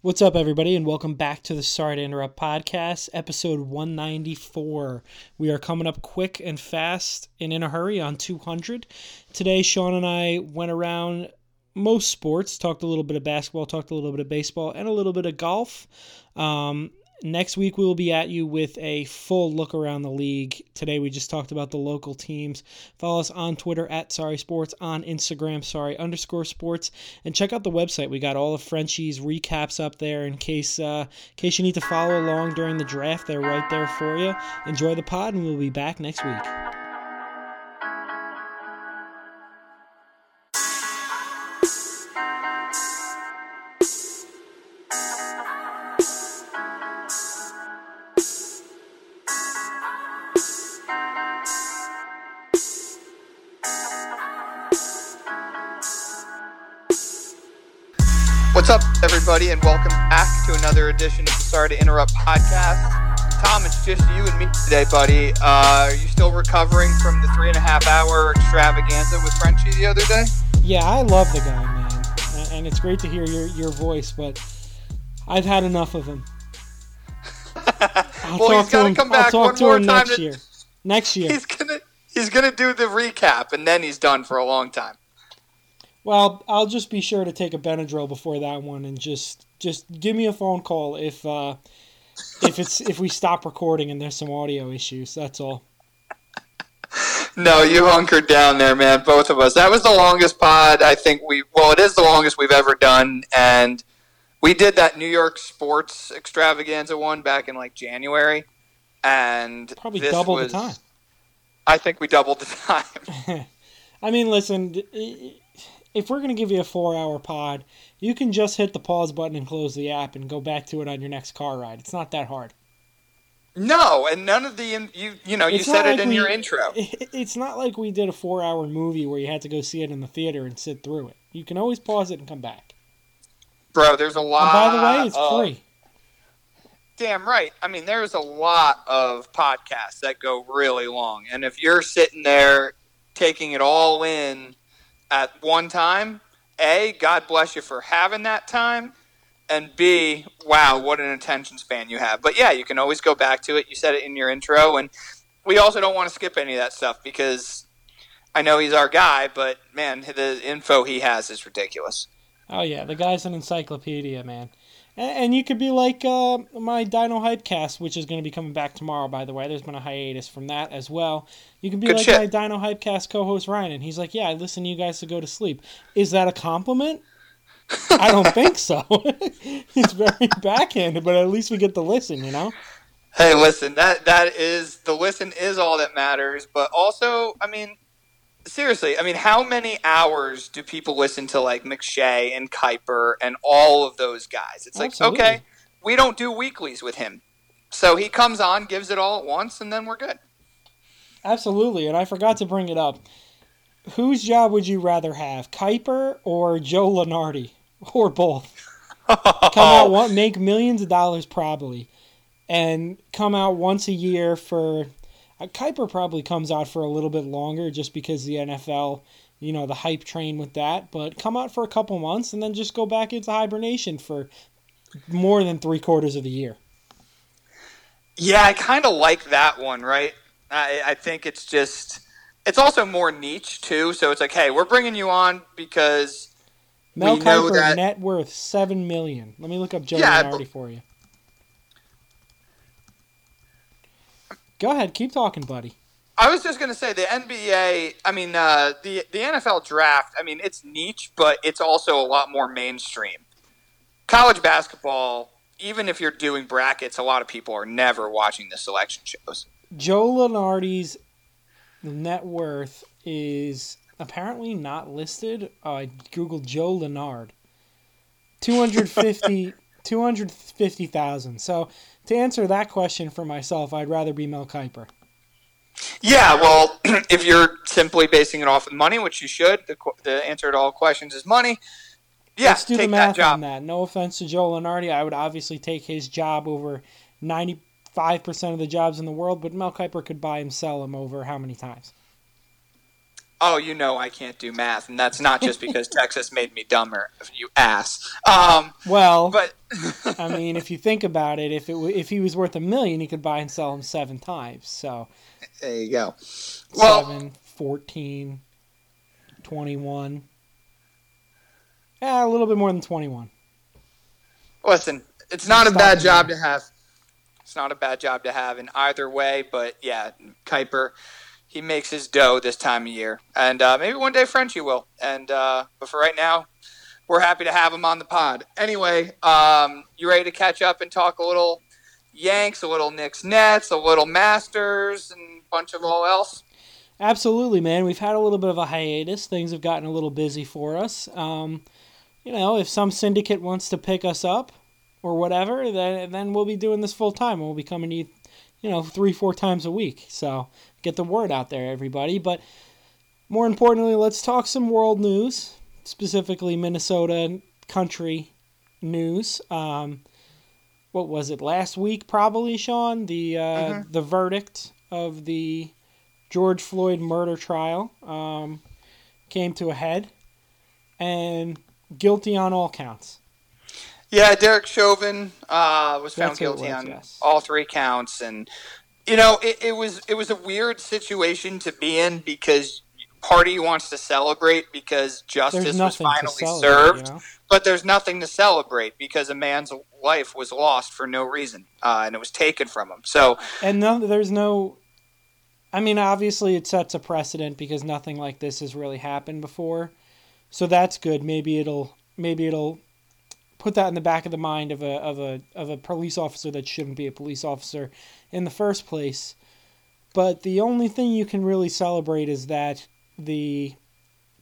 What's up, everybody, and welcome back to the Sorry to Interrupt podcast, episode 194. We are coming up quick and fast and in a hurry on 200. Today, Sean and I went around most sports, talked a little bit of basketball, talked a little bit of baseball, and a little bit of golf. Um, Next week, we will be at you with a full look around the league. Today, we just talked about the local teams. Follow us on Twitter at Sorry Sports, on Instagram, Sorry underscore Sports, and check out the website. We got all of Frenchie's recaps up there in case uh, in case you need to follow along during the draft. They're right there for you. Enjoy the pod, and we'll be back next week. Everybody, and welcome back to another edition of the Sorry to Interrupt podcast. Tom, it's just you and me today, buddy. Uh, are you still recovering from the three and a half hour extravaganza with Frenchie the other day? Yeah, I love the guy, man, and it's great to hear your, your voice, but I've had enough of him. well, he's got to come back one more time next to, year. Next year, he's gonna he's gonna do the recap, and then he's done for a long time. Well, I'll just be sure to take a Benadryl before that one, and just just give me a phone call if uh, if it's if we stop recording and there's some audio issues. That's all. No, you hunkered down there, man. Both of us. That was the longest pod I think we. Well, it is the longest we've ever done, and we did that New York sports extravaganza one back in like January, and probably double was, the time. I think we doubled the time. I mean, listen if we're going to give you a four hour pod, you can just hit the pause button and close the app and go back to it on your next car ride. It's not that hard. No, and none of the you you know it's you said like it in we, your intro. It's not like we did a four hour movie where you had to go see it in the theater and sit through it. You can always pause it and come back. Bro, there's a lot. And by the way, it's of, free. Damn right. I mean, there's a lot of podcasts that go really long, and if you're sitting there taking it all in at one time, A, God bless you for having that time. And B, wow, what an attention span you have. But yeah, you can always go back to it. You said it in your intro. And we also don't want to skip any of that stuff because I know he's our guy, but man, the info he has is ridiculous. Oh, yeah. The guy's an encyclopedia, man. And you could be like uh, my Dino Hypecast, which is going to be coming back tomorrow, by the way. There's been a hiatus from that as well. You can be Good like shit. my Dino Hypecast co host Ryan, and he's like, Yeah, I listen to you guys to go to sleep. Is that a compliment? I don't think so. He's very backhanded, but at least we get to listen, you know? Hey, listen, that that is the listen is all that matters, but also, I mean, seriously, I mean, how many hours do people listen to like McShay and Kiper and all of those guys? It's like, okay, we don't do weeklies with him. So he comes on, gives it all at once, and then we're good. Absolutely, and I forgot to bring it up. Whose job would you rather have, Kiper or Joe Lunardi? Or both? Come out, one, make millions of dollars probably, and come out once a year for. Uh, Kiper probably comes out for a little bit longer just because the NFL, you know, the hype train with that. But come out for a couple months and then just go back into hibernation for more than three quarters of the year. Yeah, I kind of like that one, right? I, I think it's just, it's also more niche too. So it's like, hey, we're bringing you on because Mel we know Kiper that. net worth seven million. Let me look up Joe Yeah, but- for you. Go ahead, keep talking, buddy. I was just going to say the NBA. I mean, uh, the the NFL draft. I mean, it's niche, but it's also a lot more mainstream. College basketball, even if you're doing brackets, a lot of people are never watching the selection shows. Joe Lunardi's net worth is apparently not listed. Uh, I googled Joe Lenard. 250 250,000. So to answer that question for myself, I'd rather be Mel Kiper. Yeah, well, if you're simply basing it off of money, which you should, the, the answer to all questions is money. Yeah, Let's do take the math that job. on that. No offense to Joe Lunardi, I would obviously take his job over 95% of the jobs in the world, but Mel Kiper could buy and sell him over how many times? Oh, you know I can't do math, and that's not just because Texas made me dumber. You ass. Um, Well, but I mean, if you think about it, if it w- if he was worth a million, he could buy and sell him seven times. So there you go. Well, seven, 14, 21. Yeah, a little bit more than 21. listen, it's not a bad job to have. It's not a bad job to have in either way, but yeah, Kiper, he makes his dough this time of year, and uh, maybe one day Frenchie will. And uh, but for right now, we're happy to have him on the pod. Anyway, um, you ready to catch up and talk a little Yanks, a little Knicks, Nets, a little Masters, and a bunch of all else? Absolutely, man. We've had a little bit of a hiatus. Things have gotten a little busy for us. Um, you know, if some syndicate wants to pick us up or whatever, then then we'll be doing this full time. We'll be coming to you, you know, three, four times a week. So get the word out there, everybody. But more importantly, let's talk some world news, specifically Minnesota country news. Um, what was it last week? Probably, Sean. The uh, Mhm. the verdict of the George Floyd murder trial um, came to a head, and guilty on all counts. Yeah, Derek Chauvin uh, was found That's guilty was, on yes. all three counts, and you know it, it was it was a weird situation to be in because party wants to celebrate because justice was finally served, you know? but there's nothing to celebrate because a man's life was lost for no reason, uh, and it was taken from him. So And no, there's no. I mean, obviously, it sets a precedent because nothing like this has really happened before, so that's good. Maybe it'll maybe it'll put that in the back of the mind of a of a of a police officer that shouldn't be a police officer in the first place. But the only thing you can really celebrate is that the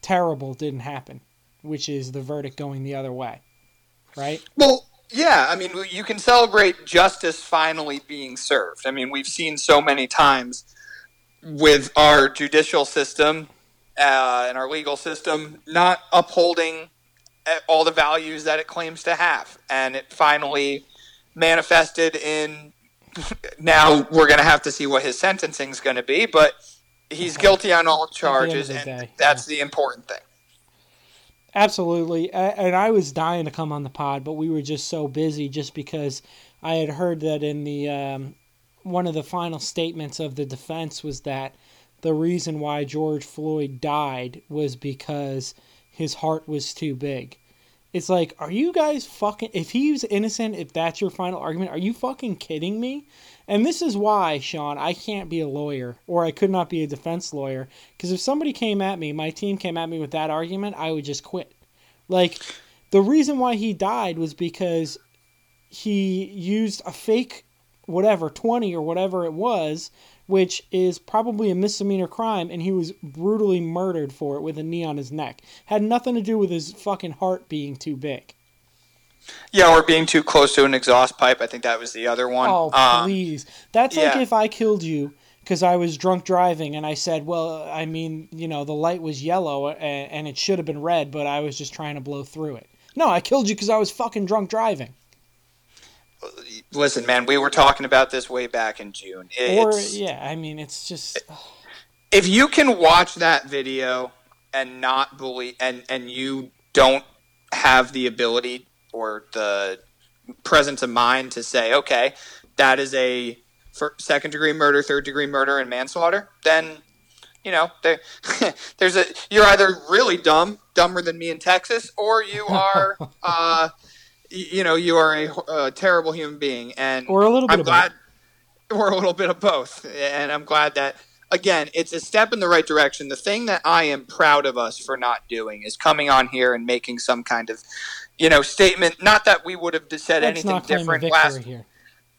terrible didn't happen, which is the verdict going the other way, right? Well, yeah, I mean, you can celebrate justice finally being served. I mean, we've seen so many times with our judicial system uh, and our legal system not upholding all the values that it claims to have. And it finally manifested in now we're going to have to see what his sentencing is going to be, but he's guilty on all charges, and day, that's the important thing. Absolutely. And I was dying to come on the pod, but we were just so busy just because I had heard that in the um, one of the final statements of the defense was that the reason why George Floyd died was because his heart was too big. It's like, are you guys fucking if he's innocent, if that's your final argument, are you fucking kidding me? And this is why, Sean, I can't be a lawyer or I could not be a defense lawyer because if somebody came at me, my team came at me with that argument, I would just quit. Like the reason why he died was because he used a fake whatever 20 or whatever it was which is probably a misdemeanor crime and he was brutally murdered for it with a knee on his neck. Had nothing to do with his fucking heart being too big. Yeah, or being too close to an exhaust pipe. I think that was the other one. oh Um, please. That's like if i killed you because i was drunk driving and i said well i mean you know the light was yellow and, and it should have been red but i was just trying to blow through it. No i killed you because i was fucking drunk driving listen, man, we were talking about this way back in June. or yeah i mean it's just If you can watch that video and not believe, and and you don't have the ability or the presence of mind to say, okay, that is a second degree murder, third degree murder, and manslaughter, then you know there, there's a you're either really dumb, dumber than me in Texas, or you are. uh, you know, you are a, a terrible human being, and or a little bit I'm of glad, or a little bit of both. And I'm glad that, again, it's a step in the right direction. The thing that I am proud of us for not doing is coming on here and making some kind of, you know, statement. Not that we would have said Let's anything different last. here.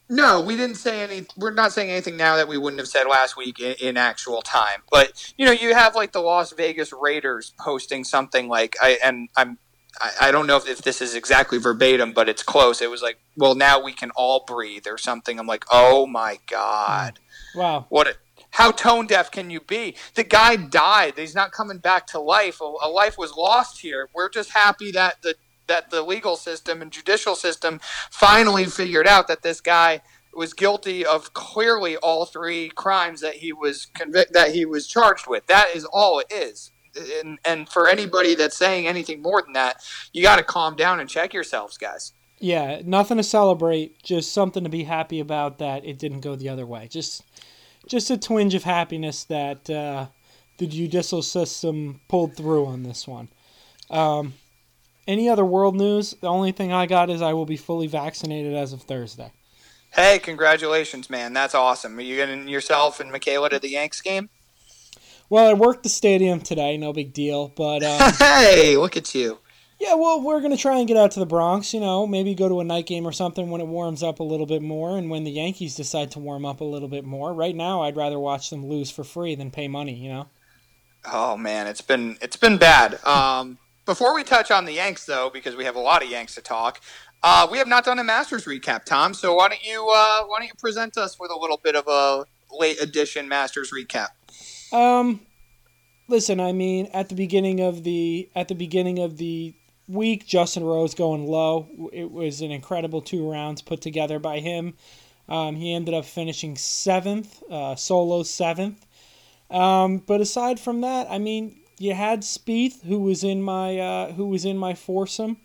No, we didn't say any. We're not saying anything now that we wouldn't have said last week in, in actual time. But you know, you have like the Las Vegas Raiders posting something like, I and I'm. I- I don't know if, if this is exactly verbatim, but it's close. It was like, well, now we can all breathe or something. I'm like, oh my God. Hmm. Wow. What? A, how tone deaf can you be? The guy died. He's not coming back to life. A, a life was lost here. We're just happy that the that the legal system and judicial system finally figured out that this guy was guilty of clearly all three crimes that he was convict that he was charged with. That is all it is. And, and for anybody that's saying anything more than that, you got to calm down and check yourselves, guys. Yeah, nothing to celebrate. Just something to be happy about that it didn't go the other way. Just, just a twinge of happiness that uh, the judicial system pulled through on this one. Um, any other world news? The only thing I got is I will be fully vaccinated as of Thursday. Hey, congratulations, man! That's awesome. Are you getting yourself and Michaela to the Yanks game? Well, I worked the stadium today, no big deal. But um, hey, look at you. Yeah, well, we're gonna try and get out to the Bronx. You know, maybe go to a night game or something when it warms up a little bit more, and when the Yankees decide to warm up a little bit more. Right now, I'd rather watch them lose for free than pay money. You know. Oh man, it's been it's been bad. Um, before we touch on the Yanks, though, because we have a lot of Yanks to talk, uh, we have not done a Masters recap, Tom. So why don't you uh, why don't you present us with a little bit of a late edition Masters recap? Um, listen, I mean, at the beginning of the at the beginning of the week, Justin Rose going low. It was an incredible two rounds put together by him. Um, he ended up finishing seventh, uh, solo seventh. Um, but aside from that, I mean, you had Spieth, who was in my uh, who was in my foursome.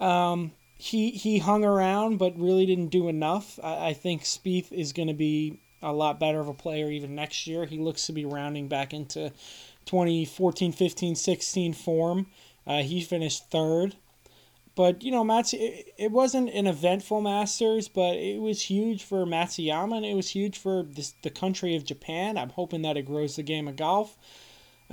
Um, he he hung around, but really didn't do enough. I, I think Spieth is going to be a lot better of a player even next year. He looks to be rounding back into 2014, 15, 16 form. Uh, he finished third. But, you know, Mats, it, it wasn't an eventful Masters, but it was huge for Matsuyama and it was huge for this, the country of Japan. I'm hoping that it grows the game of golf.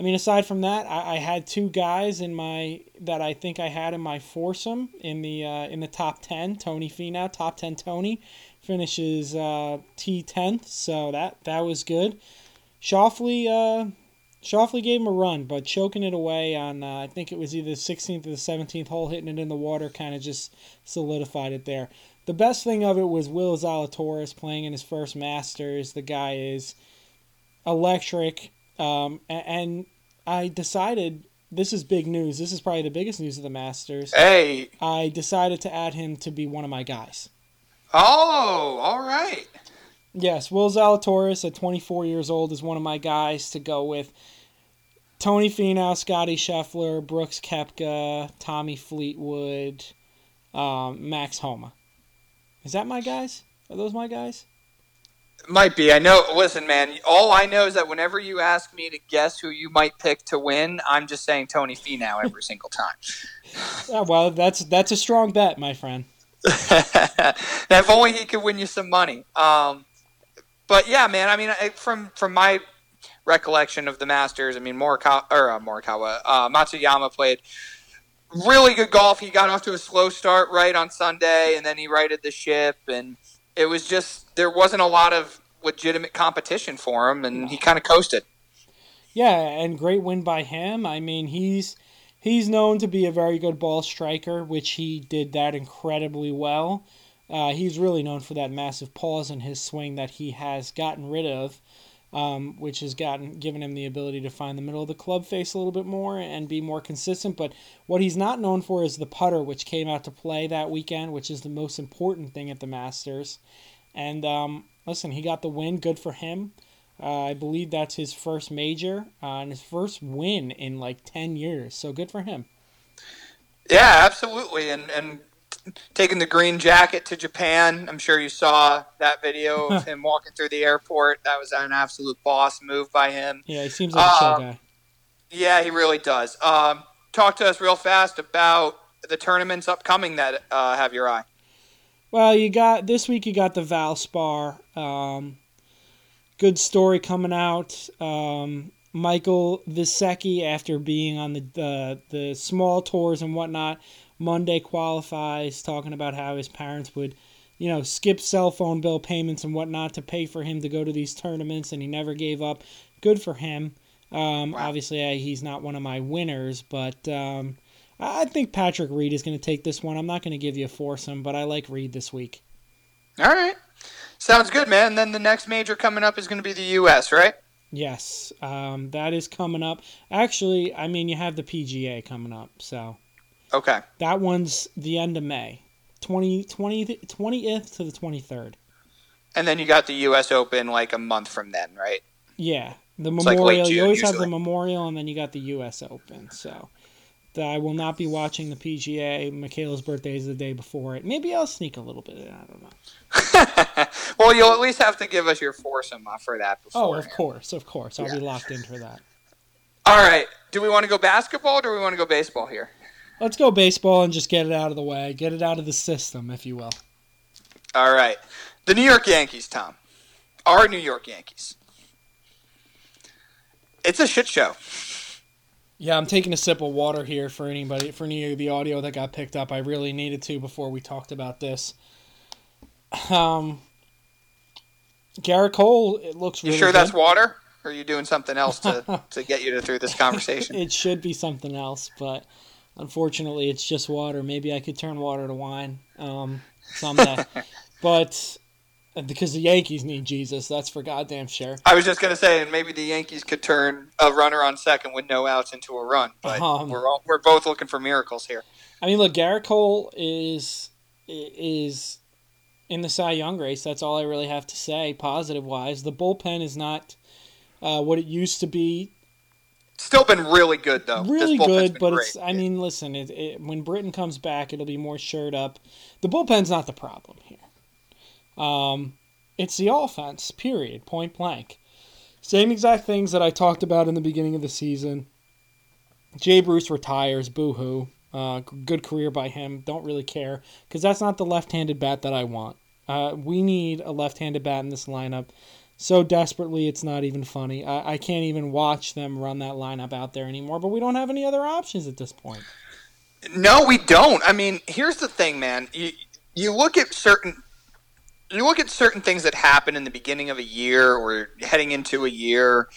I mean, aside from that, I, I had two guys in my that I think I had in my foursome in the uh, in the top ten. Tony Finau, top ten. Tony finishes uh, T tenth, so that that was good. Shoffley, uh, Schauffele gave him a run, but choking it away on uh, I think it was either the 16th or the 17th hole, hitting it in the water, kind of just solidified it there. The best thing of it was Will Zalatoris playing in his first Masters. The guy is electric um, and I decided this is big news. This is probably the biggest news of the Masters. Hey. I decided to add him to be one of my guys. Oh, all right. Yes, Will Zalatoris at 24 years old is one of my guys to go with. Tony Finau, Scotty Scheffler, Brooks Koepka, Tommy Fleetwood, um, Max Homa. Is that my guys? Are those my guys? Might be. I know. Listen, man. All I know is that whenever you ask me to guess who you might pick to win, I'm just saying Tony Finau every single time. Yeah, well, that's that's a strong bet, my friend. if only he could win you some money. Um, but yeah, man. I mean, from from my recollection of the Masters, I mean, Morikawa or uh, Morikawa, uh, Matsuyama played really good golf. He got off to a slow start right on Sunday, and then he righted the ship and it was just there wasn't a lot of legitimate competition for him, and he kind of coasted. Yeah, and great win by him. I mean, he's he's known to be a very good ball striker, which he did that incredibly well. Uh, he's really known for that massive pause in his swing that he has gotten rid of, um, which has gotten given him the ability to find the middle of the club face a little bit more and be more consistent. But what he's not known for is the putter, which came out to play that weekend, which is the most important thing at the Masters. And um, listen, he got the win. Good for him. Uh, I believe that's his first major uh, and his first win in like 10 years. So good for him. Yeah, absolutely. And, and taking the green jacket to Japan. I'm sure you saw that video of him walking through the airport. That was an absolute boss move by him. Yeah, he seems like a chill um, guy. Yeah, he really does. Um, talk to us real fast about the tournaments upcoming that uh, have your eye. Well, you got this week. You got the Valspar. Um, good story coming out. Um, Michael Visacki, after being on the, the the small tours and whatnot, Monday qualifies, talking about how his parents would, you know, skip cell phone bill payments and whatnot to pay for him to go to these tournaments, and he never gave up. Good for him. Um, wow. Obviously, I, he's not one of my winners, but um, I think Patrick Reed is going to take this one. I'm not going to give you a foursome, but I like Reed this week. All right. Sounds good, man. And then the next major coming up is going to be the U.S., right? Yes, um, that is coming up. Actually, I mean, you have the PGA coming up, so. Okay. That one's the end of May. 20, 20, 20th to the 23rd. And then you got the U.S. Open like a month from then, right? Yeah, the It's like Memorial. you June, always have the. Memorial, and then you got the U.S. Open. So, the, I will not be watching the PGA. Michaela's birthday is the day before it. Maybe I'll sneak a little bit. in, I don't know. well, you'll at least have to give us your foursome for that Oh, of course, of course. I'll be locked in for that. All right. Do we want to go basketball or do we want to go baseball here? Let's go baseball and just get it out of the way. Get it out of the system, if you will. All right. The New York Yankees, Tom. Our New York Yankees. It's a shit show. Yeah, I'm taking a sip of water here for anybody, for any of the audio that got picked up. I really needed to before we talked about this. Um, Gerrit Cole, it looks You sure good. that's water? Or are you doing something else to, to get you to, through this conversation? it should be something else, but unfortunately, it's just water. Maybe I could turn water to wine um, someday, but uh, because the Yankees need Jesus, that's for goddamn sure. I was just going to say, and maybe the Yankees could turn a runner on second with no outs into a run. But Um, we're, all, we're both looking for miracles here. I mean, look, Gerrit Cole is is in the Cy Young race. That's all I really have to say, positive wise. The bullpen is not uh, what it used to be. Still been really good, though. Really good, but great. it's. I mean, listen, it, it, when Britton comes back, it'll be more shirt up. The bullpen's not the problem here. Um, it's the offense. Period. Point blank. Same exact things that I talked about in the beginning of the season. Jay Bruce retires. Boo hoo. Uh, good career by him. Don't really care because that's not the left-handed bat that I want. Uh, we need a left-handed bat in this lineup so desperately it's not even funny. I, I can't even watch them run that lineup out there anymore. But we don't have any other options at this point. No, we don't. I mean, here's the thing, man. You you look at certain you look at certain things that happen in the beginning of a year or heading into a year,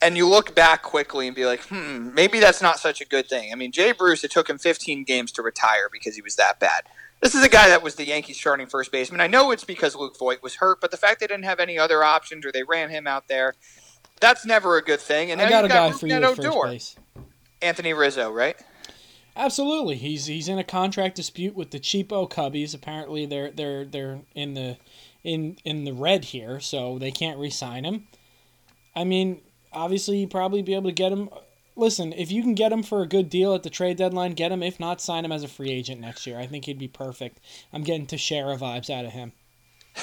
and you look back quickly and be like, hmm, maybe that's not such a good thing. I mean, Jay Bruce, it took him 15 games to retire because he was that bad. This is a guy that was the Yankees starting first baseman. I know it's because Luke Voit was hurt, but the fact they didn't have any other options or they ran him out there, that's never a good thing. And I got a guy got for you at first base. Anthony Rizzo, right? Absolutely, he's he's in a contract dispute with the cheapo Cubbies. Apparently, they're they're they're in the in in the red here, so they can't re-sign him. I mean, obviously, you probably be able to get him. Listen, if you can get him for a good deal at the trade deadline, get him. If not, sign him as a free agent next year. I think he'd be perfect. I'm getting Teixeira vibes out of him.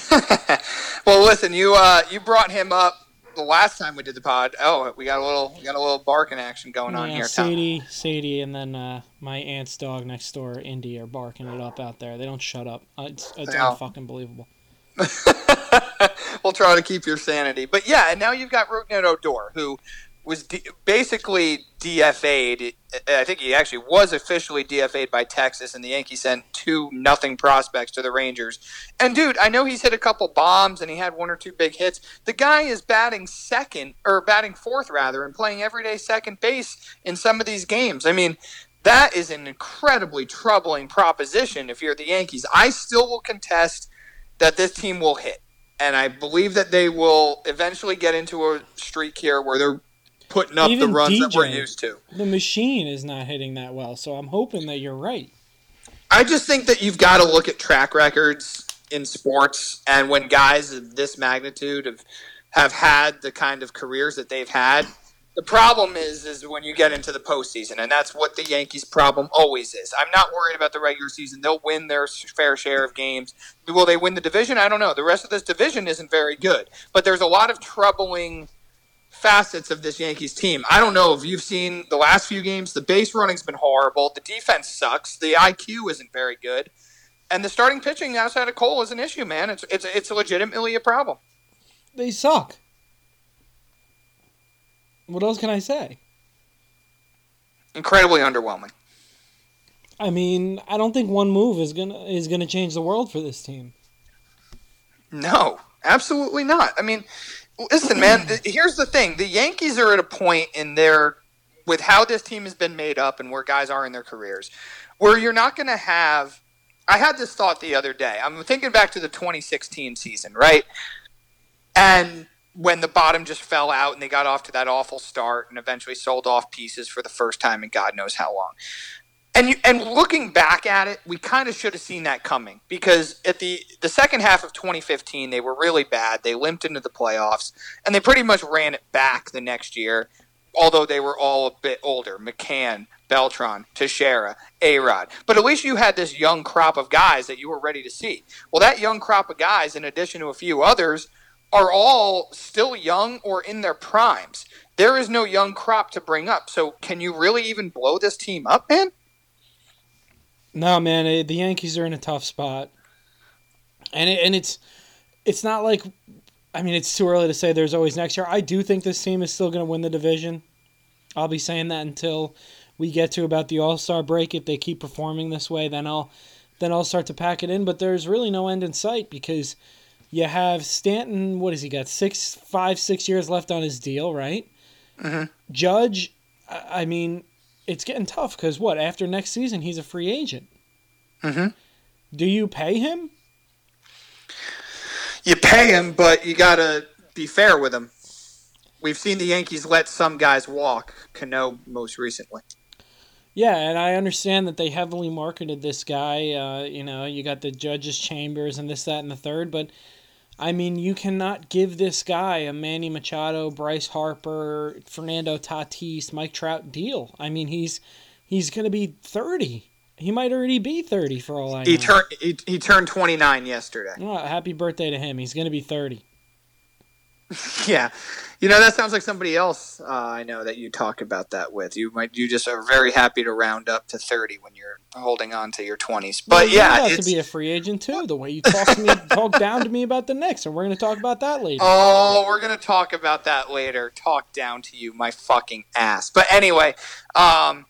well, listen, you uh, you brought him up the last time we did the pod. Oh, we got a little we got a little barking action going on yeah, here, Tom. Sadie, Sadie, and then uh, my aunt's dog next door, Indy, are barking it up out there. They don't shut up. Uh, It's, it's Yeah. unfucking believable. we'll try to keep your sanity, but yeah, and now you've got Rougned Odor, who was D- basically DFA'd. I think he actually was officially DFA'd by Texas, and the Yankees sent two nothing prospects to the Rangers. And dude, I know he's hit a couple bombs and he had one or two big hits. The guy is batting second or batting fourth rather, and playing everyday second base in some of these games. I mean. That is an incredibly troubling proposition if you're the Yankees. I still will contest that this team will hit. And I believe that they will eventually get into a streak here where they're putting up Even the runs that we're used to. The machine is not hitting that well, so I'm hoping that you're right. I just think that you've got to look at track records in sports, and when guys of this magnitude have have had the kind of careers that they've had, the problem is is when you get into the postseason, and that's what the Yankees' problem always is. I'm not worried about the regular season; they'll win their fair share of games. Will they win the division? I don't know. The rest of this division isn't very good, but there's a lot of troubling facets of this Yankees team. I don't know if you've seen the last few games. The base running's been horrible. The defense sucks. The IQ isn't very good, and the starting pitching outside of Cole is an issue. Man, it's it's it's legitimately a problem. They suck. What else can I say? Incredibly underwhelming. I mean, I don't think one move is gonna is gonna change the world for this team. No, absolutely not. I mean, listen, man. Here's the thing: the Yankees are at a point in their with how this team has been made up and where guys are in their careers, where you're not going to have. I had this thought the other day. I'm thinking back to the 2016 season, right? And when the bottom just fell out and they got off to that awful start and eventually sold off pieces for the first time in God knows how long. And you, and looking back at it, we kind of should have seen that coming because at the the second half of 2015, they were really bad. They limped into the playoffs, and they pretty much ran it back the next year. Although they were all a bit older, McCann, Beltran, Teixeira, Arod. But at least you had this young crop of guys that you were ready to see. Well, that young crop of guys, in addition to a few others, are all still young or in their primes. There is no young crop to bring up. So can you really even blow this team up, man? No, man. eh, The Yankees are in a tough spot, and it, and it's it's not like I mean it's too early to say there's always next year. I do think this team is still going to win the division. I'll be saying that until we get to about the All Star break. If they keep performing this way, then I'll then I'll start to pack it in. But there's really no end in sight because you have Stanton. What has he got? Six, five, six years left on his deal, right? Judge. I I mean, it's getting tough because what after next season he's a free agent. Mhm. Do you pay him? You pay him, but you got to be fair with him. We've seen the Yankees let some guys walk. Cano most recently. Yeah, and I understand that they heavily marketed this guy. Uh, you know, you got the judges' chambers and this, that, and the third. But I mean, you cannot give this guy a Manny Machado, Bryce Harper, Fernando Tatis, Mike Trout deal. I mean, he's he's going to be thirty. He might already be thirty for all I know. He turned he, he turned 29 yesterday. Well, happy birthday to him. He's going to be thirty. Yeah, you know that sounds like somebody else uh, I know that you talk about that with. You might you just are very happy to round up to 30 when you're holding on to your 20s. But yeah, about to be a free agent too. The way you talk to me, talk down to me about the Knicks, and we're going to talk about that later. Oh, we're gonna talk about that later. Talk down to you, my fucking ass. But anyway, um,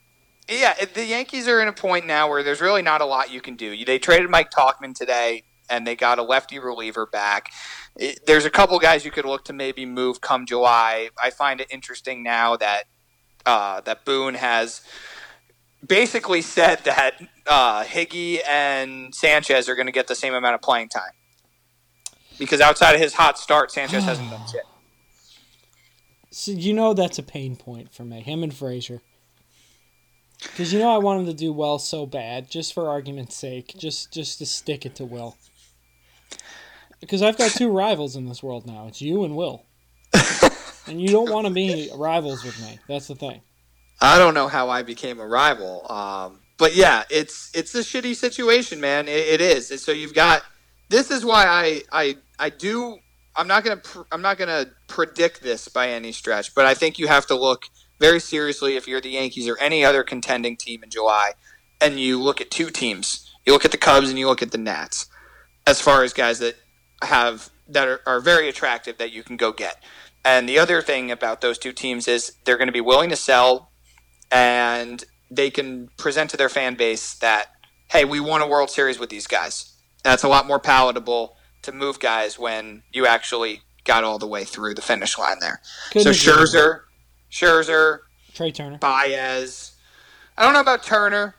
yeah, the Yankees are in a point now where there's really not a lot you can do. They traded Mike Tauchman today, and they got a lefty reliever back. It- there's a couple guys you could look to maybe move come July. I find it interesting now that uh, that Boone has basically said that uh, Higgy and Sanchez are going to get the same amount of playing time. Because outside of his hot start, Sanchez hasn't done shit. So you know that's a pain point for me, him and Frazier. Because you know I want him to do well so bad, just for argument's sake, just just to stick it to Will. Because I've got two rivals in this world now. It's you and Will. and you don't want to be rivals with me. That's the thing. I don't know how I became a rival, um, but yeah, it's it's a shitty situation, man. It, it is. And so you've got. This is why I I I do. I'm not gonna pr- I'm not gonna predict this by any stretch, but I think you have to look very seriously if you're the Yankees or any other contending team in July, and you look at two teams. You look at the Cubs and you look at the Nats, as far as guys that have that are, are very attractive that you can go get. And the other thing about those two teams is they're going to be willing to sell and they can present to their fan base that hey, we won a World Series with these guys. That's a lot more palatable to move guys when you actually got all the way through the finish line there. Couldn't so. Scherzer, Scherzer, Trea Turner. Baez. I don't know about Turner,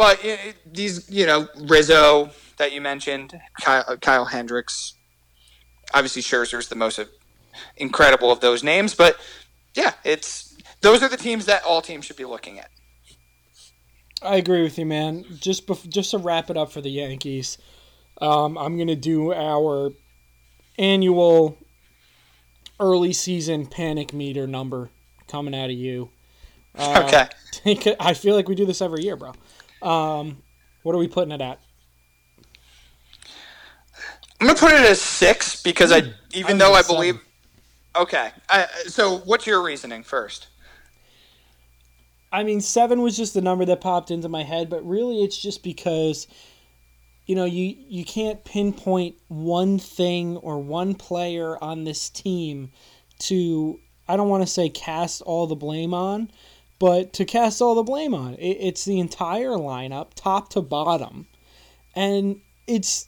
but these, you know, Rizzo that you mentioned, Kyle, Kyle Hendricks. Obviously, Scherzer's the most incredible of those names, but yeah, it's those are the teams that all teams should be looking at. I agree with you, man. Just bef- just to wrap it up for the Yankees, um, I'm gonna do our annual early season panic meter number coming out of you. Uh, Okay. take I feel like we do this every year, bro. Um, what are we putting it at? I'm gonna put it as six because I, even I though I at believe. Okay, I, so what's your reasoning first? I mean, seven was just the number that popped into my head, but really, it's just because, you know, you you can't pinpoint one thing or one player on this team to. I don't want to say cast all the blame on, but to cast all the blame on. It, it's the entire lineup, top to bottom, and it's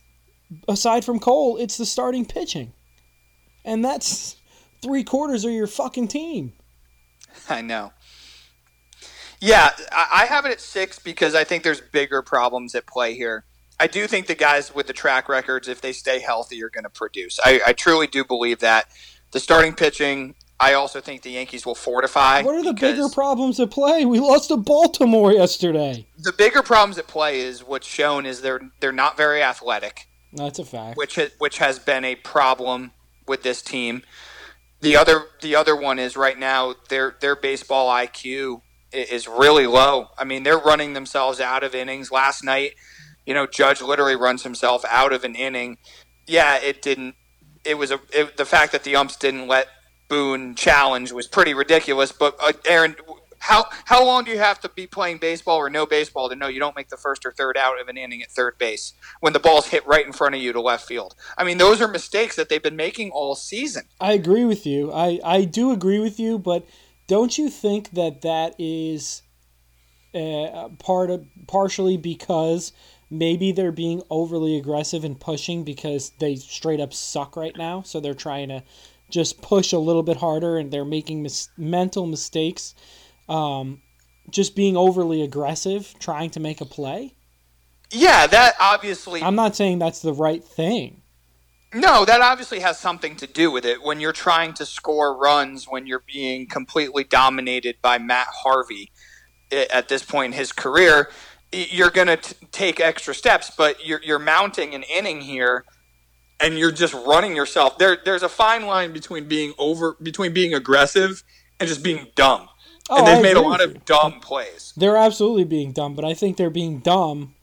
aside from Cole, it's the starting pitching, and that's three quarters of your fucking team. I know. Yeah, I have it at six because I think there's bigger problems at play here. I do think the guys with the track records, if they stay healthy, are going to produce. I, I truly do believe that. The starting pitching, I also think the Yankees will fortify. What are the bigger problems at play? We lost to Baltimore yesterday. The bigger problems at play is what's shown is they're they're not very athletic, That's a fact. which which has been a problem with this team. The other the other one is right now their their baseball IQ is really low. I mean, they're running themselves out of innings. Last night, you know, Judge literally runs himself out of an inning. Yeah, it didn't. It was a it, the fact that the umps didn't let Boone challenge was pretty ridiculous. But uh, Aaron, how how long do you have to be playing baseball or no baseball to know you don't make the first or third out of an inning at third base when the ball's hit right in front of you to left field? I mean, those are mistakes that they've been making all season. I agree with you. I, I do agree with you, but don't you think that that is uh, part of partially because maybe they're being overly aggressive and pushing because they straight up suck right now, so they're trying to just push a little bit harder and they're making mis- mental mistakes, um, just being overly aggressive, trying to make a play. Yeah, that obviously I'm not saying that's the right thing. No, that obviously has something to do with it. When you're trying to score runs, when you're being completely dominated by Matt Harvey at this point in his career, you're going to take extra steps, but you're, you're mounting an inning here and you're just running yourself. There, there's a fine line between being over, between being aggressive and just being dumb. Oh, and they've made a lot of dumb plays. They're absolutely being dumb, but I think they're being dumb,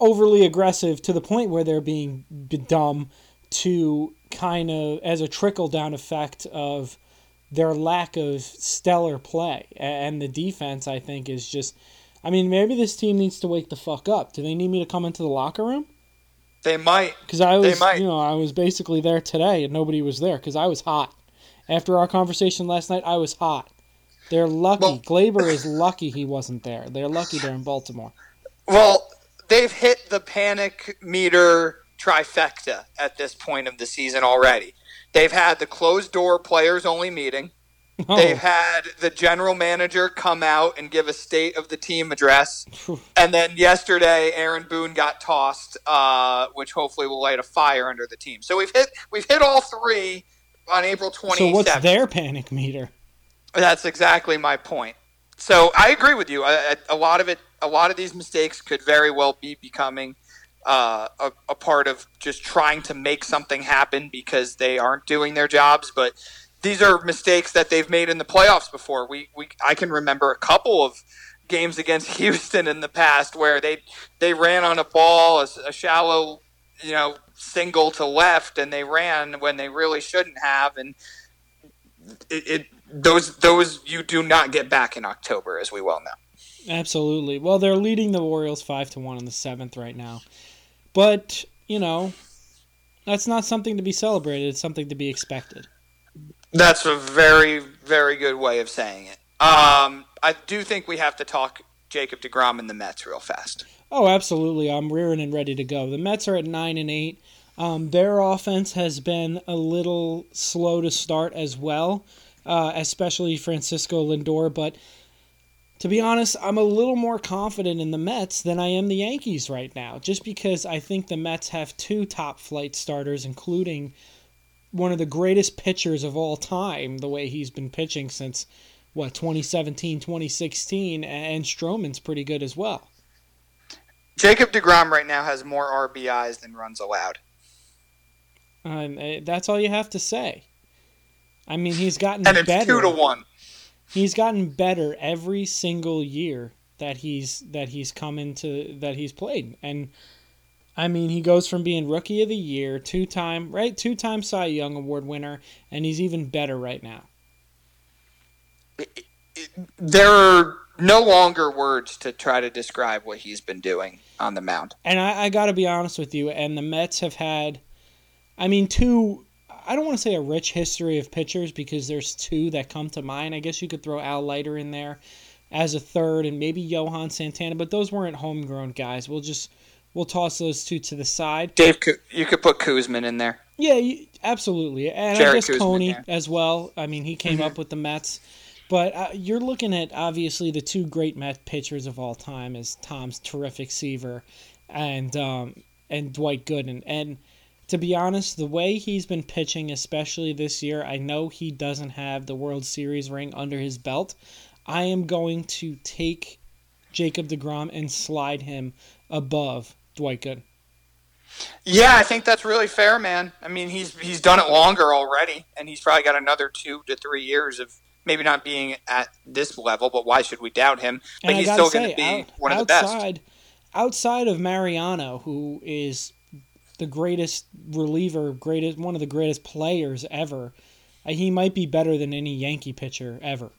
overly aggressive to the point where they're being dumb to kind of as a trickle down effect of their lack of stellar play. And the defense, I think, is just. I mean, maybe this team needs to wake the fuck up. Do they need me to come into the locker room? They might. Because I was, you know, I was basically there today and nobody was there because I was hot. After our conversation last night, I was hot. They're lucky. Well- Gleyber is lucky he wasn't there. They're lucky they're in Baltimore. Well, they've hit the panic meter trifecta at this point of the season already. They've had the closed door players only meeting. Oh, They've had the general manager come out and give a state of the team address. And then yesterday, Aaron Boone got tossed, uh, which hopefully will light a fire under the team. So we've hit we've hit all three on April twenty so what's their panic meter? That's exactly my point. So I agree with you. A, a lot of it, a lot of these mistakes could very well be becoming uh, a, a part of just trying to make something happen because they aren't doing their jobs. But these are mistakes that they've made in the playoffs before. We, we I can remember a couple of games against Houston in the past where they they ran on a ball, a, a shallow, you know, single to left, and they ran when they really shouldn't have, and it, it those those you do not get back in October, as we well know. Absolutely. Well, they're leading the Orioles five to one in the seventh right now, but you know, that's not something to be celebrated. It's something to be expected. That's a very very good way of saying it. Um, I do think we have to talk Jacob Degrom and the Mets real fast. Oh, absolutely. I'm rearing and ready to go. The Mets are at nine and eight. Um, their offense has been a little slow to start as well, uh, especially Francisco Lindor. But to be honest, I'm a little more confident in the Mets than I am the Yankees right now, just because I think the Mets have two top flight starters, including one of the greatest pitchers of all time, the way he's been pitching since, what, 2017, 2016, and Stroman's pretty good as well. Jacob Degrom right now has more RBIs than runs allowed. Um, eh, that's all you have to say. I mean, he's gotten better And it's better. two to one. He's gotten better every single year that he's that he's come into that he's played, and I mean, he goes from being rookie of the year, two time right, two time Cy Young Award winner, and he's even better right now. There are no longer words to try to describe what he's been doing on the mound. And I, I got to be honest with you, and the Mets have had, I mean, two. I don't want to say a rich history of pitchers because there's two that come to mind. I guess you could throw Al Leiter in there as a third, and maybe Johan Santana, but those weren't homegrown guys. We'll just we'll toss those two to the side. Dave, you could put Koosman in there. Yeah, you, absolutely, and I guess Koosman, Coney yeah. as well. I mean, he came Mhm. up with the Mets, but uh, you're looking at obviously the two great Met pitchers of all time is Tom's terrific Seaver, and um, and Dwight Gooden. And to be honest, the way he's been pitching, especially this year, I know he doesn't have the World Series ring under his belt. I am going to take Jacob DeGrom and slide him above Dwight Gooden. Yeah, I think that's really fair, man. I mean, he's he's done it longer already, and he's probably got another two to three years of maybe not being at this level, but why should we doubt him? But And I still going to be out- one of the outside, best. Outside of Mariano, who is the greatest reliever, greatest one of the greatest players ever, uh, he might be better than any Yankee pitcher ever.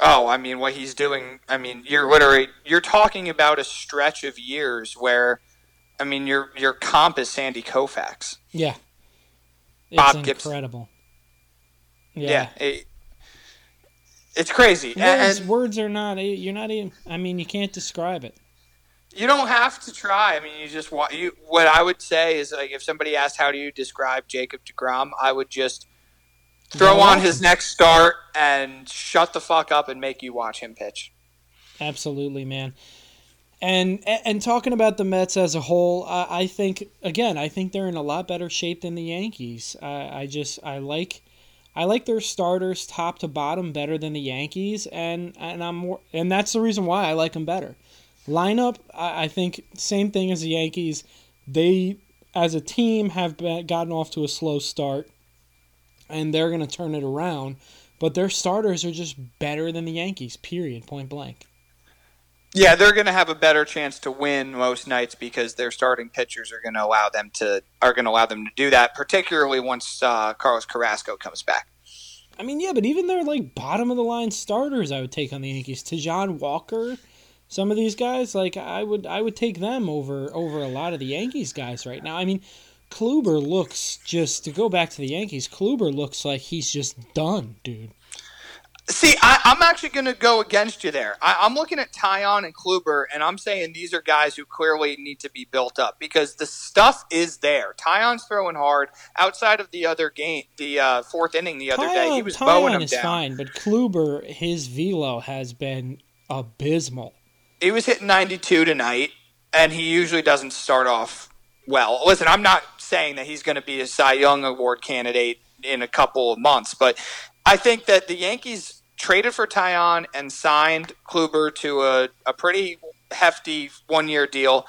Oh, I mean, what he's doing. I mean, you're literally you're talking about a stretch of years where, I mean, your your comp is Sandy Koufax. Yeah, it's Bob Gibson. incredible. Yeah, it- it's crazy. And- Words, and words are not. Eh, you're not even. I mean, you can't describe it. you don't have to try. I mean, you just want you. What I would say is like if somebody asked how do you describe Jacob deGrom, I would just throw on his next start and shut the fuck up and make you watch him pitch. Absolutely, man. And and talking about the Mets as a whole, I, I think again, I think they're in a lot better shape than the Yankees. I, I just I like I like their starters top to bottom better than the Yankees, and and I'm more, and that's the reason why I like them better. Lineup, I, I think same thing as the Yankees. They as a team have been, gotten off to a slow start, and they're going to turn it around. But their starters are just better than the Yankees. Period. Point blank. Yeah, they're going to have a better chance to win most nights because their starting pitchers are going to allow them to are going to allow them to do that, particularly once uh, Carlos Carrasco comes back. I mean, yeah, but even their like bottom of the line starters, I would take on the Yankees. Taijuan Walker, some of these guys, like I would, I would take them over over a lot of the Yankees guys right now. I mean, Kluber looks just to go back to the Yankees. Kluber looks like he's just done, dude. See, I, I'm actually going to go against you there. I, I'm looking at Taillon and Kluber, and I'm saying these are guys who clearly need to be built up because the stuff is there. Taillon's throwing hard. Outside of the other game, the uh, fourth inning the other day, he Taillon, was Taillon him is down. fine, but Kluber, his velo has been abysmal. He was hitting 92 tonight, and he usually doesn't start off well. Listen, I'm not saying that he's going to be a Cy Young Award candidate in a couple of months, but I think that the Yankees traded for Taillon and signed Kluber to a, a pretty hefty one year deal,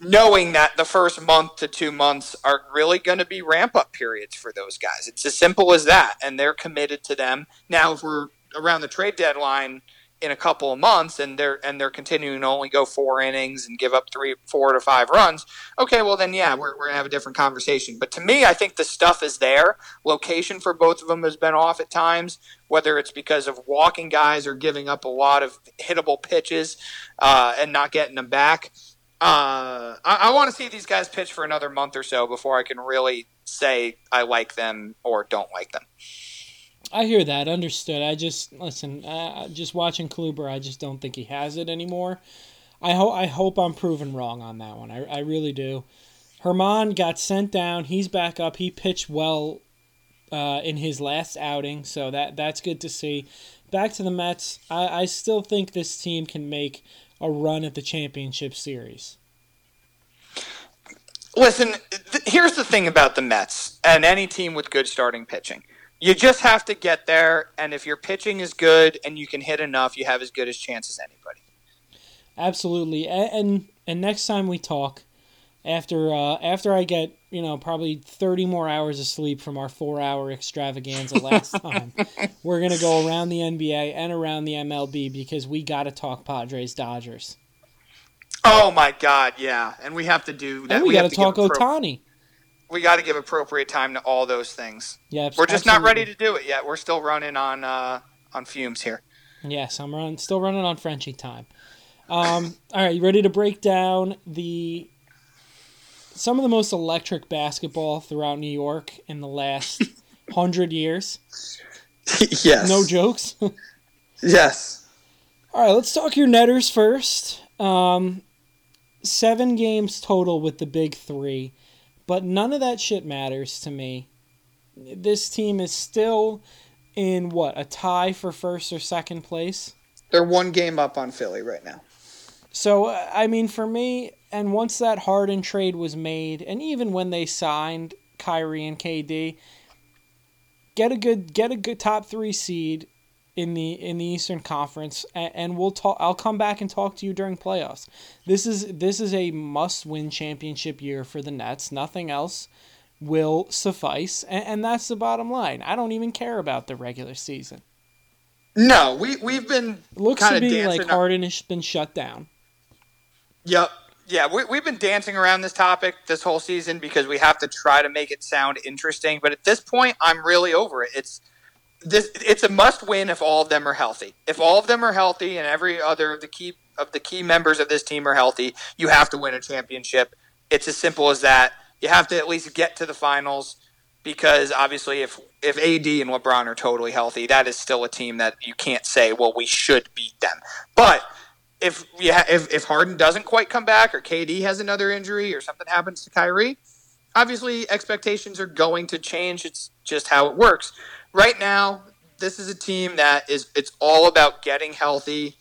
knowing that the first month to two months are really going to be ramp up periods for those guys. It's as simple as that, and they're committed to them. Now, if we're around the trade deadline in a couple of months and they're and they're continuing to only go four innings and give up three four to five runs okay well then yeah we're, we're gonna have a different conversation. But to me i think the stuff is there. Location for both of them has been off at times whether it's because of walking guys or giving up a lot of hittable pitches uh, and not getting them back. Uh, I, I want to see these guys pitch for another month or so before I can really say I like them or don't like them. I hear that. Understood. I just listen. Uh, just watching Kluber, I just don't think he has it anymore. I hope. I hope I'm proven wrong on that one. I, I really do. Germán got sent down. He's back up. He pitched well uh, in his last outing, so that that's good to see. Back to the Mets. I, I still think this team can make a run at the championship series. Listen, th- here's the thing about the Mets and any team with good starting pitching. You just have to get there, and if your pitching is good and you can hit enough, you have as good a chance as anybody. Absolutely. And and, and next time we talk, after uh, after I get you know probably thirty more hours of sleep from our four hour extravaganza last time, we're gonna go around the NBA and around the MLB because we got to talk Padres Dodgers Oh my God, yeah, and we have to do that. and we, got have to talk Ohtani. We got to give appropriate time to all those things. Yeah, We're just not ready to do it yet. We're still running on uh, on fumes here. Yes, I'm run, still running on Frenchie time. Um, all right, you ready to break down the some of the most electric basketball throughout New York in the last hundred years? yes. No jokes. Yes. All right, let's talk your netters first. Um, seven games total with the big three, but none of that shit matters to me. This team is still in what a tie for first or second place. They're one game up on Philly right now. So I mean, for me, and once that Harden trade was made, and even when they signed Kyrie and KD, get a good get a good top three seed in the in the Eastern Conference, and, and we'll talk. I'll come back and talk to you during playoffs. This is this is a must win championship year for the Nets. Nothing else will suffice, and, and that's the bottom line. I don't even care about the regular season. No, we we've been looks to be like Harden has been shut down. Yep. Yeah, we, we've been dancing around this topic this whole season because we have to try to make it sound interesting. But at this point, I'm really over it. It's this. It's a must win if all of them are healthy. If all of them are healthy and every other of the key of the key members of this team are healthy, you have to win a championship. It's as simple as that. You have to at least get to the finals because obviously, if if AD and LeBron are totally healthy, that is still a team that you can't say, well, we should beat them. But if yeah, if, if Harden doesn't quite come back or KD has another injury or something happens to Kyrie, obviously expectations are going to change. It's just how it works. Right now, this is a team that is it's all about getting healthy,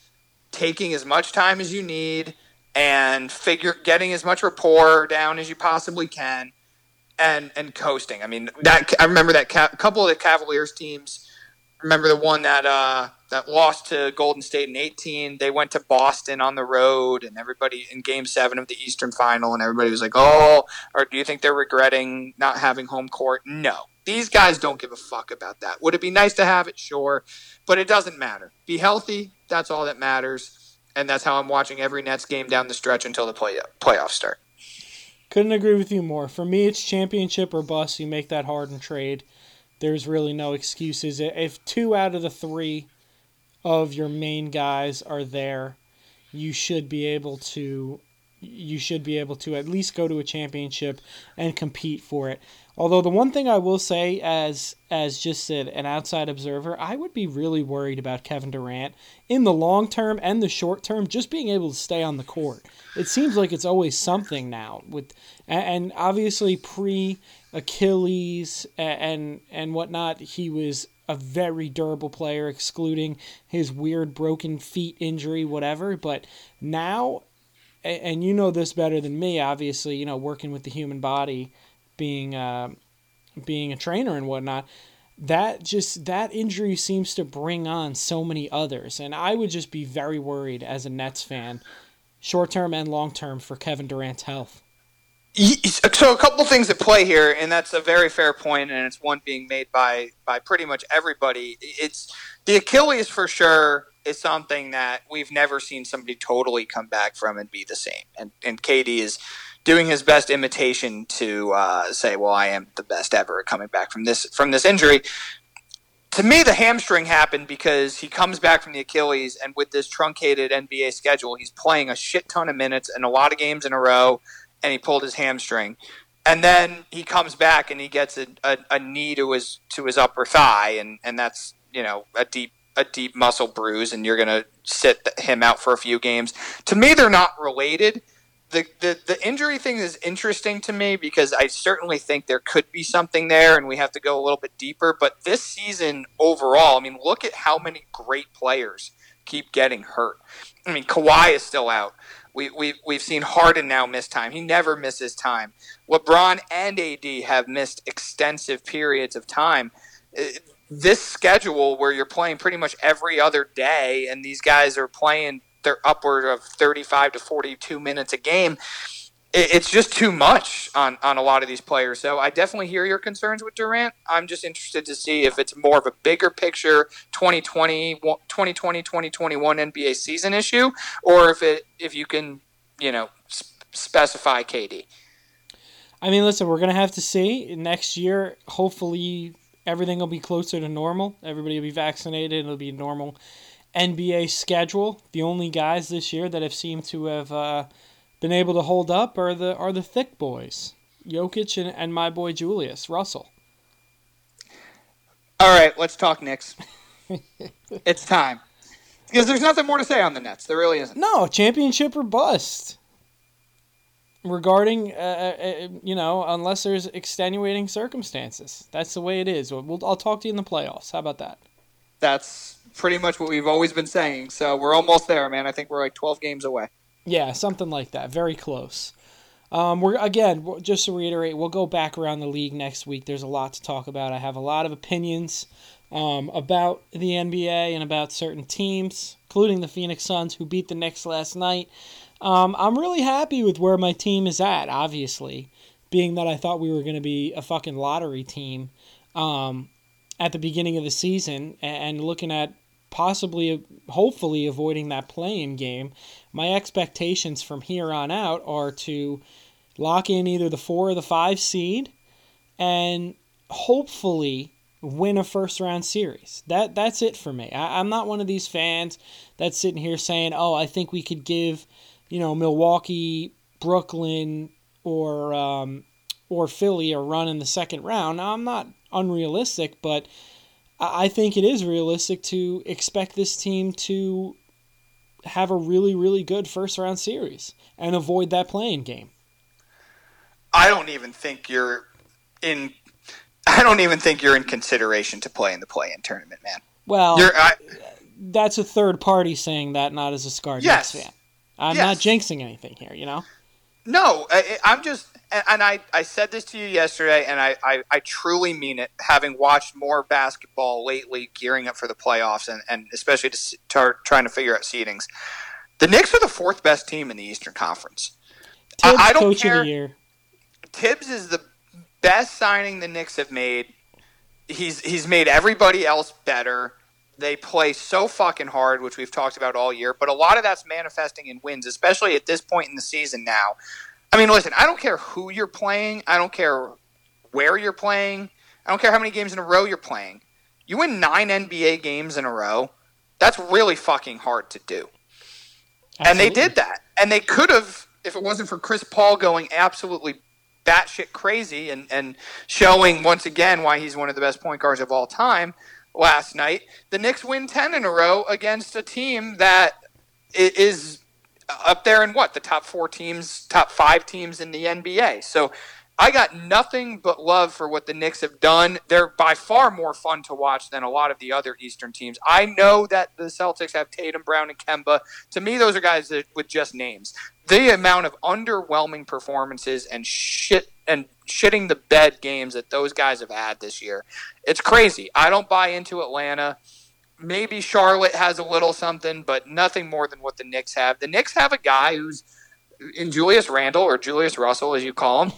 taking as much time as you need, and figure getting as much rapport down as you possibly can, and and coasting. I mean that I remember that ca- couple of the Cavaliers teams. Remember the one that uh, that lost to Golden State in 18. They went to Boston on the road, and everybody in Game Seven of the Eastern Final, and everybody was like, "Oh, or do you think they're regretting not having home court?" No, these guys don't give a fuck about that. Would it be nice to have it? Sure, but it doesn't matter. Be healthy. That's all that matters, and that's how I'm watching every Nets game down the stretch until the play playoffs start. Couldn't agree with you more. For me, it's championship or bust. You make that Harden trade. There's really no excuses. If two out of the three of your main guys are there, you should be able to you should be able to at least go to a championship and compete for it. Although the one thing I will say as as just an, outside observer, I would be really worried about Kevin Durant in the long term and the short term just being able to stay on the court. It seems like it's always something now with and obviously pre Achilles and and whatnot, he was a very durable player, excluding his weird broken feet injury, whatever. But now, and you know this better than me, obviously, you know, working with the human body, being uh, being a trainer and whatnot. That just that injury seems to bring on so many others, and I would just be very worried as a Nets fan, short term and long term, for Kevin Durant's health. So a couple things at play here, and that's a very fair point, and it's one being made by by pretty much everybody. It's the Achilles for sure is something that we've never seen somebody totally come back from and be the same. And and KD is doing his best imitation to uh, say, "Well, I am the best ever coming back from this from this injury." To me, the hamstring happened because he comes back from the Achilles, and with this truncated NBA schedule, he's playing a shit ton of minutes and a lot of games in a row and he pulled his hamstring. And then he comes back and he gets a, a, a knee to his to his upper thigh, and, and that's you know a deep a deep muscle bruise, and you're gonna sit him out for a few games. To me, they're not related. The, the the injury thing is interesting to me because I certainly think there could be something there, and we have to go a little bit deeper. But this season overall, I mean, look at how many great players keep getting hurt. I mean, Kawhi is still out. We, we, we've seen Harden now miss time. He never misses time. LeBron and AD have missed extensive periods of time. Uh, this schedule where you're playing pretty much every other day and these guys are playing they're upward of 35 to 42 minutes a game it's just too much on, on a lot of these players. So I definitely hear your concerns with Durant. I'm just interested to see if it's more of a bigger picture 2020, 2020 2021 NBA season issue or if it if you can, you know, specify KD. I mean, listen, we're going to have to see next year. Hopefully, everything will be closer to normal. Everybody will be vaccinated. It'll be normal NBA schedule. The only guys this year that have seemed to have uh, been able to hold up are the are the thick boys, Jokic and, and my boy Julius Russell. All right, let's talk Knicks. it's time because there's nothing more to say on the Nets. There really isn't. No championship or bust. Regarding, uh, uh, uh, you know, unless there's extenuating circumstances, that's the way it is. We'll, I'll talk to you in the playoffs. How about that? That's pretty much what we've always been saying. So we're almost there, man. I think we're like 12 games away. Yeah, something like that. Very close. Um, we're again just to reiterate, we'll go back around the league next week. There's a lot to talk about. I have a lot of opinions um, about the NBA and about certain teams, including the Phoenix Suns, who beat the Knicks last night. Um, I'm really happy with where my team is at. Obviously, being that I thought we were going to be a fucking lottery team um, at the beginning of the season, and looking at possibly, hopefully, avoiding that playing game. My expectations from here on out are to lock in either the four or the five seed, and hopefully win a first round series. That that's it for me. I, I'm not one of these fans that's sitting here saying, "Oh, I think we could give, you know, Milwaukee, Brooklyn, or um, or Philly a run in the second round." Now, I'm not unrealistic, but I think it is realistic to expect this team to have a really, really good first round series and avoid that playing game. I don't even think you're in. I don't even think you're in consideration to play in the play-in tournament, man. Well, I, that's a third party saying that, not as a Scar yes, fan. I'm yes. not jinxing anything here, you know. No, I, I'm just and, I, I said this to you yesterday, and I, I, I, truly mean it, having watched more basketball lately, gearing up for the playoffs, and, and especially to start trying to figure out seedings. The Knicks are the fourth best team in the Eastern Conference. Tibbs, I, I don't coach care. of the year. Tibbs is the best signing the Knicks have made. He's he's made everybody else better. They play so fucking hard, which we've talked about all year, but a lot of that's manifesting in wins, especially at this point in the season now I mean, listen, I don't care who you're playing. I don't care where you're playing. I don't care how many games in a row you're playing. You win nine NBA games in a row. That's really fucking hard to do. Absolutely. And they did that. And they could have, if it wasn't for Chris Paul going absolutely batshit crazy and, and showing once again why he's one of the best point guards of all time last night. The Knicks win 10 in a row against a team that is up there in what the top four teams, top five teams in the NBA. So I got nothing but love for what the Knicks have done. They're by far more fun to watch than a lot of the other Eastern teams. I know that the Celtics have Tatum, Brown, and Kemba. To me, those are guys that, with just names. The amount of underwhelming performances and shit and shitting the bed games that those guys have had this year, it's crazy. I don't buy into Atlanta maybe Charlotte has a little something, but nothing more than what the Knicks have. The Knicks have a guy who's in Julius Randle or Julius Russell, as you call him.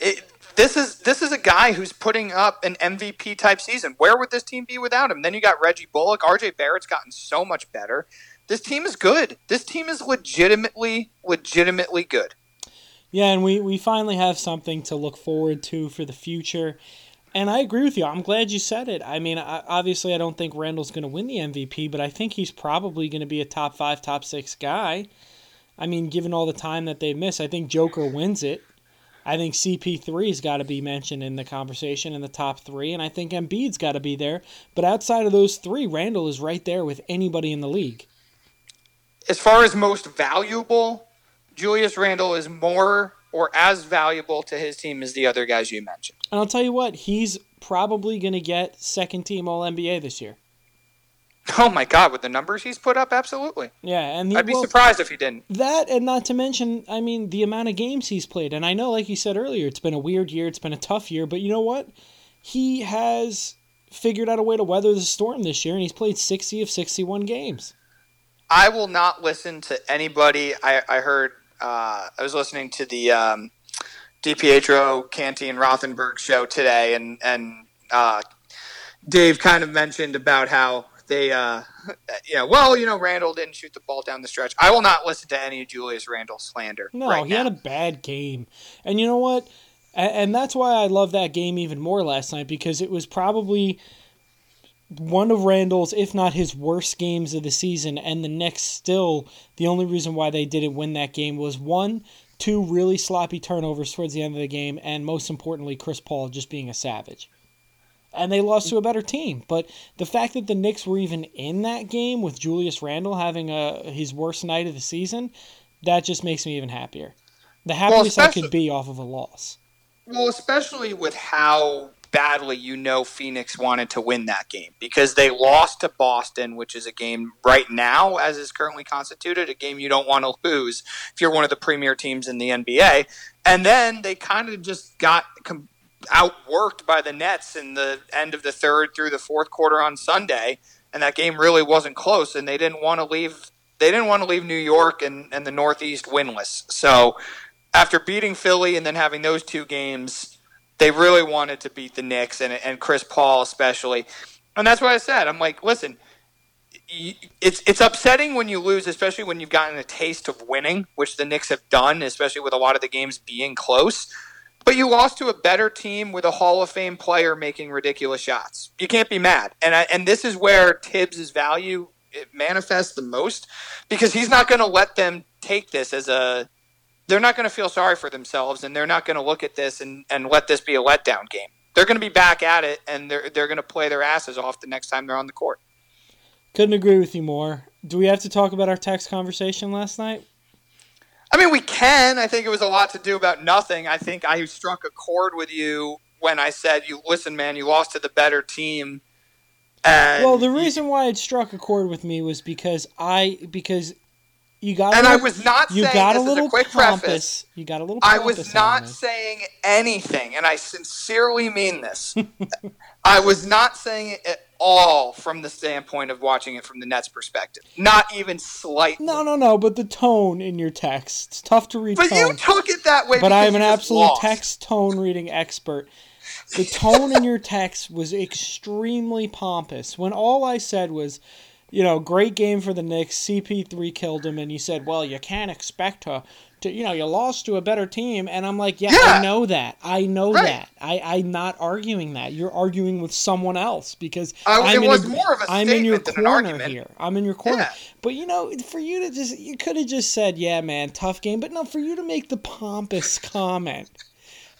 It, this is this is a guy who's putting up an MVP type season. Where would this team be without him? Then you got Reggie Bullock. RJ Barrett's gotten so much better. This team is good. This team is legitimately, legitimately good. Yeah, and we, we finally have something to look forward to for the future. And I agree with you. I'm glad you said it. I mean, obviously, I don't think Randle's going to win the MVP, but I think he's probably going to be a top five, top six guy. I mean, given all the time that they miss, I think Joker wins it. I think CP3's got to be mentioned in the conversation in the top three, and I think Embiid's got to be there. But outside of those three, Randall is right there with anybody in the league. As far as most valuable, Julius Randle is more or as valuable to his team as the other guys you mentioned. And I'll tell you what, he's probably going to get second team All NBA this year. Oh my God! With the numbers he's put up, absolutely. Yeah, and he, I'd be well, surprised if he didn't. That, and not to mention, I mean, the amount of games he's played. And I know, like you said earlier, it's been a weird year. It's been a tough year. But you know what? He has figured out a way to weather the storm this year, and he's played sixty of sixty-one games. I will not listen to anybody. I, I heard. Uh, I was listening to the um, DiPietro, Canty, and Rothenberg show today, and and uh, Dave kind of mentioned about how they, uh, you know, well, you know, Randle didn't shoot the ball down the stretch. I will not listen to any Julius Randle slander. No, right he now. had a bad game, and you know what? And that's why I love that game even more last night because it was probably one of Randle's, if not his worst games of the season, and the Knicks still the only reason why they didn't win that game was one two really sloppy turnovers towards the end of the game, and most importantly, Chris Paul just being a savage. And they lost to a better team. But the fact that the Knicks were even in that game with Julius Randle having a his worst night of the season, that just makes me even happier. The happiest well, I could be off of a loss. Well, especially with how badly you know Phoenix wanted to win that game because they lost to Boston, which is a game right now, as is currently constituted, a game you don't want to lose if you're one of the premier teams in the NBA. And then they kind of just got outworked by the Nets in the end of the third through the fourth quarter on Sunday, and that game really wasn't close, and they didn't want to leave. They didn't want to leave New York and, and the Northeast winless. So after beating Philly and then having those two games, they really wanted to beat the Knicks and, and Chris Paul especially. And that's what I said. I'm like, listen, it's it's upsetting when you lose, especially when you've gotten a taste of winning, which the Knicks have done, especially with a lot of the games being close. But you lost to a better team with a Hall of Fame player making ridiculous shots. You can't be mad. And I, and this is where Tibbs' value manifests the most because he's not going to let them take this as a they're not going to feel sorry for themselves and they're not going to look at this and, and let this be a letdown game. They're going to be back at it and they're, they're going to play their asses off the next time they're on the court. Couldn't agree with you more. Do we have to talk about our text conversation last night? I mean, we can. I think it was a lot to do about nothing. I think I struck a chord with you when I said, "You listen, man, you lost to the better team." well, the reason why it struck a chord with me was because I because you got and little, I was not you saying got a little a quick compass. preface. You got a little. I was not saying anything, and I sincerely mean this. I was not saying it at all from the standpoint of watching it from the Nets' perspective. Not even slightly. No, no, no. But the tone in your text, it's tough to read. But tone. you took it that way. but I am an absolute lost. text tone reading expert. The tone in your text was extremely pompous. When all I said was, you know, great game for the Knicks. CP3 killed him, and you said, well, you can't expect her to, you know, you lost to a better team. And I'm like, yeah, Yeah. I know that. I know Right. that. I, I'm not arguing that. You're arguing with someone else because I- I'm it in was a, more of a I'm in your statement than an corner here. I'm in your corner. Yeah. But you know, for you to just you could have just said, "Yeah, man, tough game." But no, for you to make the pompous comment.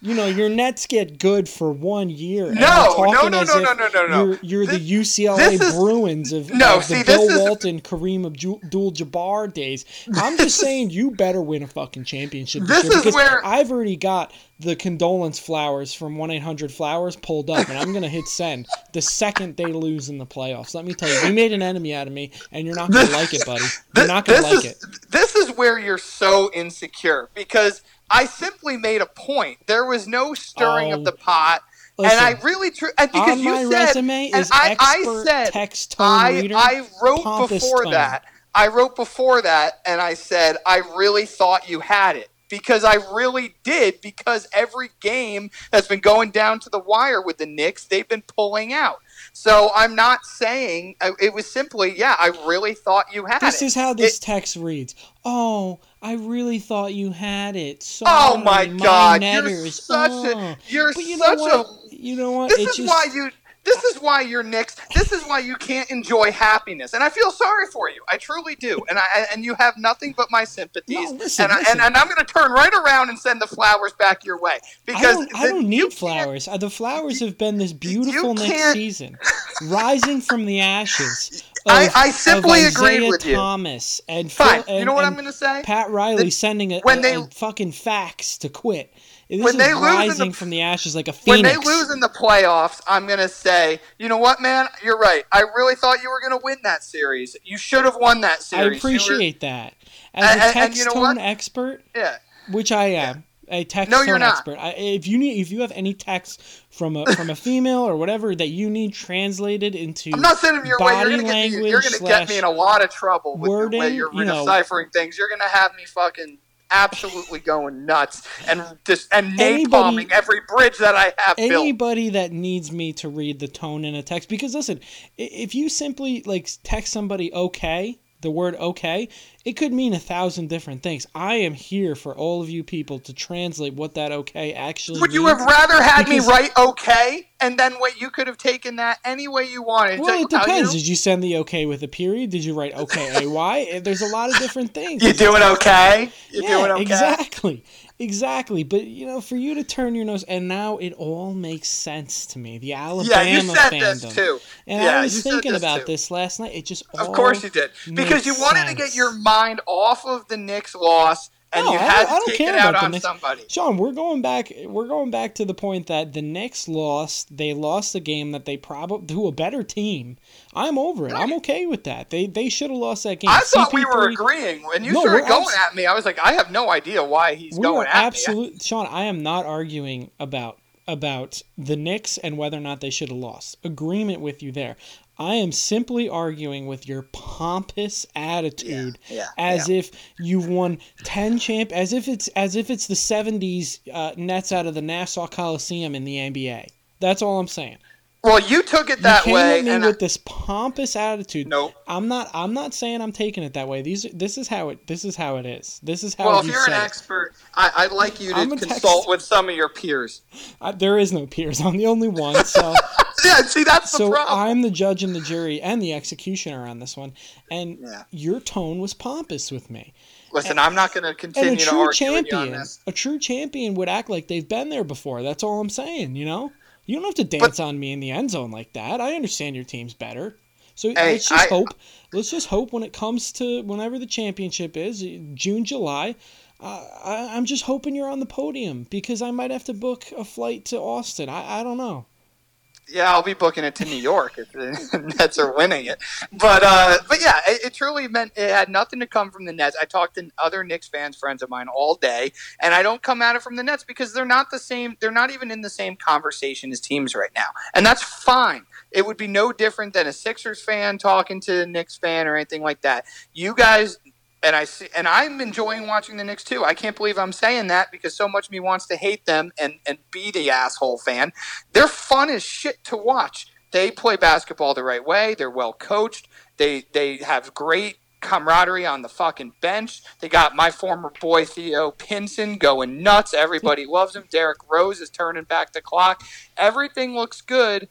You know, your Nets get good for one year. No, no, no, no, no, no, no, no. You're, you're the UCLA is- Bruins of, No, of the see, this Bill is- Walton, Kareem Abdul-Jabbar days. I'm just saying, you better win a fucking championship. This year is because where- I've already got the condolence flowers from one eight hundred flowers pulled up, and I'm gonna hit send the second they lose in the playoffs. Let me tell you, you made an enemy out of me, and you're not gonna like it, buddy. You're This, not gonna like is, it. This is where you're so insecure because I simply made a point. There was no stirring Oh, of the pot. listen, and I really tr- and because you my said resume and is I, I said text tone I, reader. I wrote before tone. that. I wrote before that and I said I really thought you had it because I really did because every game that's been going down to the wire with the Knicks they've been pulling out. So I'm not saying uh, it was simply yeah I really thought you had it. This it. is how this It- text reads. Oh, I really thought you had it. Sorry, Oh my God! You're such oh. a you're you such a You know what? This It is just- why you. This is why you're Knicks. This is why you can't enjoy happiness, and I feel sorry for you. I truly do, and I and you have nothing but my sympathies. No, listen, and, I, listen. and and I'm going to turn right around and send the flowers back your way I because don't, I don't need flowers. Uh, The flowers have been this beautiful next season, rising from the ashes. I- I simply agree with you. Thomas and Phil, and, you know what I'm going to say? Pat Riley The- sending a, when a- they- a fucking fax to quit. This When is they lose the- rising from the ashes like a phoenix. When they lose in the playoffs, I'm going to say, you know what, man? You're right. I really thought you were going to win that series. You should have won that I series. Were- appreciate that. As And- a text and you know tone what? expert, yeah. which I am, a text No, you're not. expert. I, if you need, if you have any text from a from a female or whatever that you need translated into, I'm not sending your way. You're gonna get me. You're gonna get me in a lot of trouble with the way you're you know- deciphering things. You're gonna have me fucking absolutely going nuts and just and napalming every bridge that I have built. anybody that needs me to read the tone in a text because listen if you simply like text somebody okay the word okay it could mean a thousand different things i am here for all of you people to translate what that okay actually Would you have rather had me write okay, and then what you could have taken that any way you wanted? well, So, it depends. uh, Did you send the okay with a period? Did you write okay ay? There's a lot of different things. You're doing okay? You yeah, doing okay? exactly, exactly. But you know, for you to turn your nose, and now it all makes sense to me. The Alabama Yeah, you said fandom. this too. And yeah, I was thinking this about too. this last night. It just Of course you did. Because you wanted to get your mind off of the Knicks loss and No, you I had don't- I don't to take care it out on Knicks. somebody. Sean, we're going back. We're going back to the point that the Knicks lost. They lost a game that they probably to a better team. I'm over it. I'm okay with that. They they should have lost that game. I thought we were agreeing when you No, started going abs- at me. I was like, I have no idea why he's we going at absolute Sean, I am not arguing about about the Knicks and whether or not they should have lost. Agreement with you there. I am simply arguing with your pompous attitude Yeah, as if you've won 10 champ as if it's as if it's the 70s uh, Nets out of the Nassau Coliseum in the NBA. That's all I'm saying. Well, you took it that you came way, at me and with I, this pompous attitude. nope. I'm not I'm not saying I'm taking it that way. These this is how it this is how it is. This is how Well, if you you're an it. expert, I, I'd like you to consult text- with some of your peers. I, there is no peers. I'm the only one. So Yeah, see, that's the so problem. I'm the judge and the jury and the executioner on this one. And Yeah. your tone was pompous with me. Listen, I'm not going to And continue a to true argue with you on champion, a true champion would act like they've been there before. That's all I'm saying. You know, you don't have to dance on me in the end zone like that. I understand your team's better. So Hey, let's just I- hope. Let's just hope when it comes to whenever the championship is, June, July. Uh, I, I'm just hoping you're on the podium because I might have to book a flight to Austin. I, I don't know. Yeah, I'll be booking it to New York if the Nets are winning it. But uh, but yeah, it, it truly meant it had nothing to come from the Nets. I talked to other Knicks fans, friends of mine, all day, and I don't come at it from the Nets because they're not the same. They're not even in the same conversation as teams right now, and that's fine. It would be no different than a Sixers fan talking to a Knicks fan or anything like that. You guys. And I see, and I'm enjoying watching the Knicks too. I can't believe I'm saying that because so much of me wants to hate them and, and be the asshole fan. They're fun as shit to watch. They play basketball the right way. They're well coached. They they have great camaraderie on the fucking bench. They got my former boy Theo Pinson going nuts. Everybody loves him. Derrick Rose is turning back the clock. Everything looks good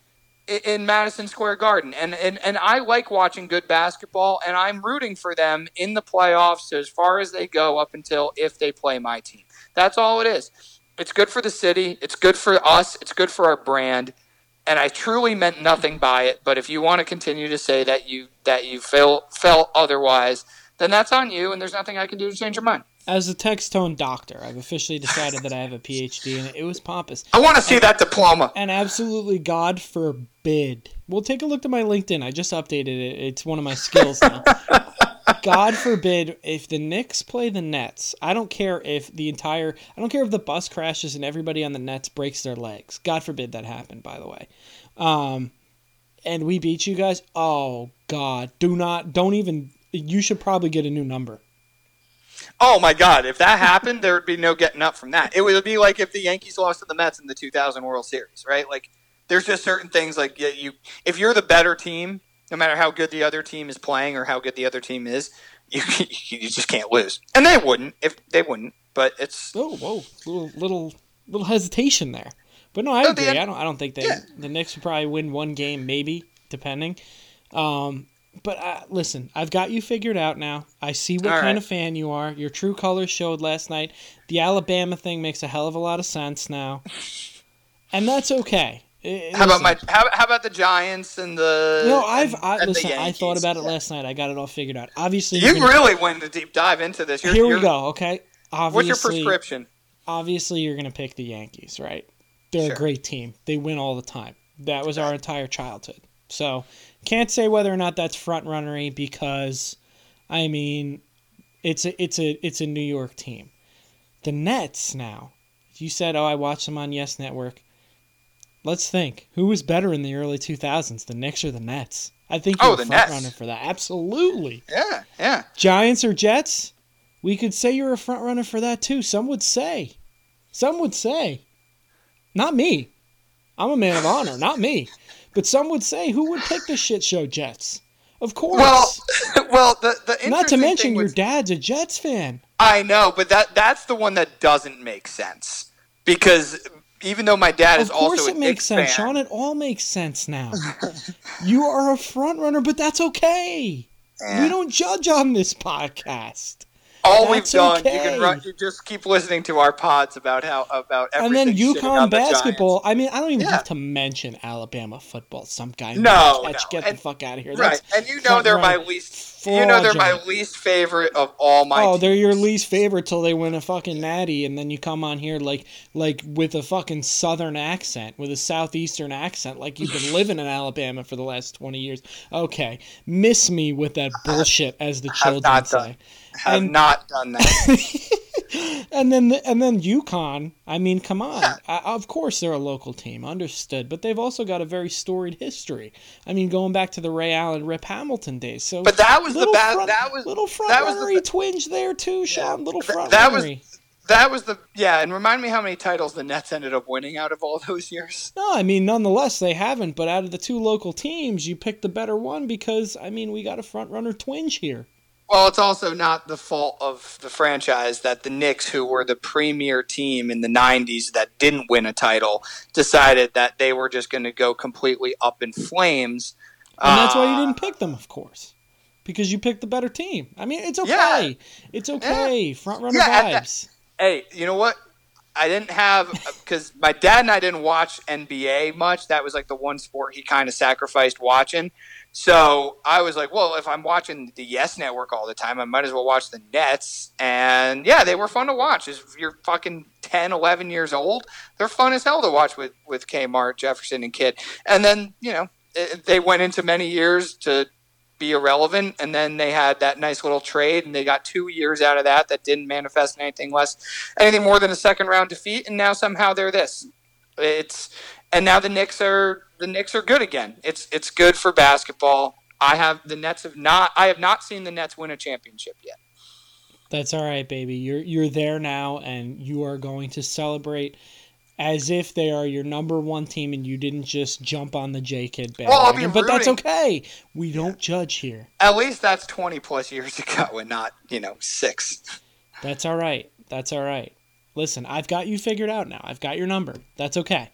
in Madison Square Garden. And, and and I like watching good basketball and I'm rooting for them in the playoffs as far as they go up until if they play my team. That's all it is. It's good for the city, it's good for us, it's good for our brand. And I truly meant nothing by it, but if you want to continue to say that you that you feel felt otherwise, then that's on you and there's nothing I can do to change your mind. As a text tone doctor, I've officially decided that I have a PhD and it was pompous. I want to see that diploma. And absolutely, God forbid. Well, take a look at my LinkedIn. I just updated it. It's one of my skills now. God forbid if the Knicks play the Nets. I don't care if the entire. I don't care if the bus crashes and everybody on the Nets breaks their legs. God forbid that happened. By the way, um, and we beat you guys. Oh God, do not. Don't even. You should probably get a new number. Oh my God! If that happened, there would be no getting up from that. It would be like if the Yankees lost to the Mets in the 2000 World Series, right? Like, there's just certain things like yeah, you. If you're the better team, no matter how good the other team is playing or how good the other team is, you you just can't lose. And they wouldn't if they wouldn't. But it's Oh, whoa, little little little hesitation there. But no, I No, agree. I don't. I don't think they. Yeah. The Knicks would probably win one game, maybe, depending. Um, but uh, listen, I've got you figured out now. I see what All kind right. of fan you are. Your true colors showed last night. The Alabama thing makes a hell of a lot of sense now, and that's okay. How about my how, how about the Giants and the No, I've. and- I, and listen, I thought about it last night. I got it all figured out. Obviously, You gonna- really went a deep dive into this. You're, here we go. Okay. Obviously, What's your prescription? obviously you're going to pick the Yankees, right? They're Sure. a great team. They win all the time. That was our entire childhood. So, can't say whether or not that's front runnery because I mean, it's a it's a it's a New York team. The Nets now. You said, "Oh, I watched them on Yes Network." Let's think. Who was better in the early 2000s, the Knicks or the Nets? I think Oh, you're the a front Nets. runner for that. Absolutely. Yeah, yeah. Giants or Jets? We could say you're a front runner for that too. Some would say. Some would say. Not me. I'm a man of honor, not me. But some would say who would pick the shit show Jets? Of course. Well, well, the the not to mention thing your dad's a Jets fan. I know, but that that's the one that doesn't make sense because even though my dad Of is course also it a makes Knicks sense, fan, Sean. It all makes sense now. you are a front runner, but that's okay. Yeah. We eh. don't judge on this podcast. All That's we've done, okay. you can run, you just keep listening to our pods about how about everything. and then UConn the basketball. I mean, I don't even Yeah. have to mention Alabama football. Some guy No, catch, no. get And- the fuck out of here. That's right? And you know they're my least. You know they're my least favorite of all my. oh, they're your least favorite till they win a fucking natty, and then you come on here like like with a fucking southern accent, with a southeastern accent, like you've been living in Alabama for the last twenty years. Okay, miss me with that bullshit, as the children say. done. Have and- not done that. and then the, and then UConn. I mean, come on. I, uh, of course, they're a local team, understood. But they've also got a very storied history. I mean, going back to the Ray Allen, Rip Hamilton days. So, But that was the little bad. front- That was little front that was the twinge there too, Sean. Little front that was- that was the yeah. And remind me how many titles the Nets ended up winning out of all those years. No, I mean, nonetheless, they haven't. But out of the two local teams, you picked the better one because I mean, we got a front runner twinge here. Well, it's also not the fault of the franchise that the Knicks, who were the premier team in the 90s that didn't win a title, decided that they were just going to go completely up in flames. And that's why you Uh, didn't pick them, of course. Because you picked the better team. I mean, it's Yeah. okay. It's okay. Front runner Yeah, vibes. Hey, you know what? I didn't have because my dad and I didn't watch NBA much. That was like the one sport he kind of sacrificed watching. So I was like, well, if I'm watching the Yes Network all the time, I might as well watch the Nets. And yeah, they were fun to watch. If you're fucking 10, 11 years old, they're fun as hell to watch with with Kmart, Jefferson, and Kidd. And then you know it, they went into many years to be irrelevant, and then they had that nice little trade, and they got two years out of that that didn't manifest in anything less, anything more than a second round defeat, and now somehow they're this. It's and now the Knicks are the Knicks are good again. It's it's good for basketball. I have the Nets have not I have not seen the Nets win a championship yet. That's all right, baby. You're you're there now, and you are going to celebrate as if they are your number one team, and you didn't just jump on the J Kidd Well, bandwagon. but that's okay. We don't judge here. At least that's twenty plus years ago, and not you know six. That's all right. That's all right. Listen, I've got you figured out now. I've got your number. That's okay.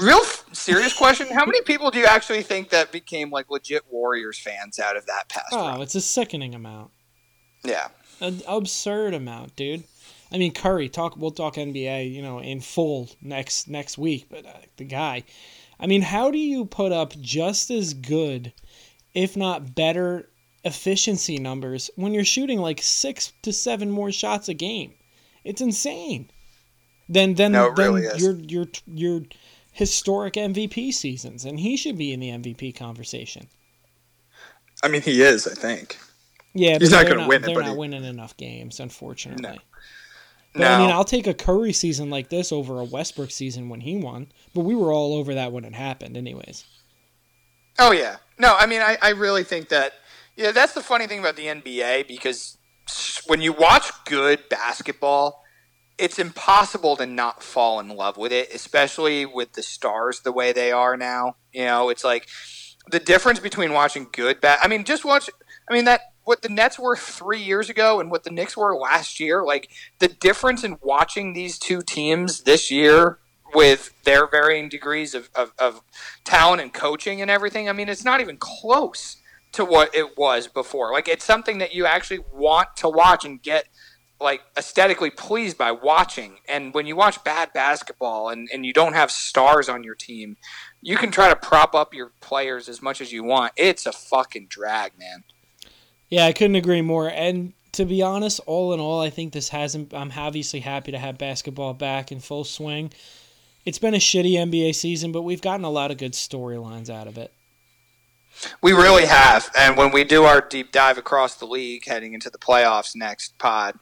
Real serious question: How many people do you actually think that became like legit Warriors fans out of that past Oh, run? it's a sickening amount. Yeah. An absurd amount, dude. I mean, Curry. Talk. We'll talk NBA. You know, in full next next week. But uh, the guy. I mean, how do you put up just as good, if not better, efficiency numbers when you're shooting like six to seven more shots a game? It's insane. Then then No, then really is. your your your historic MVP seasons, and he should be in the MVP conversation. I mean, he is. I think. Yeah, He's not gonna win it, They're but not he- winning enough games, unfortunately. No. But no. I mean, I'll take a Curry season like this over a Westbrook season when he won. But we were all over that when it happened, anyways. Oh yeah. No, I mean I, I really think that yeah, that's the funny thing about the NBA because when you watch good basketball, it's impossible to not fall in love with it, especially with the stars the way they are now. You know, it's like the difference between watching good bad. I mean, just watch I mean that what the Nets were 3 years ago and what the Knicks were last year, like the difference in watching these two teams this year with their varying degrees of, of, of talent and coaching and everything. I mean, it's not even close to what it was before. Like, it's something that you actually want to watch and get like aesthetically pleased by watching. And when you watch bad basketball and, and you don't have stars on your team, you can try to prop up your players as much as you want. It's a fucking drag, man. Yeah, I couldn't agree more. And to be honest, all in all, I think this hasn't. I'm obviously happy to have basketball back in full swing. It's been a shitty NBA season, but we've gotten a lot of good storylines out of it. We really have. And when we do our deep dive across the league heading into the playoffs next pod,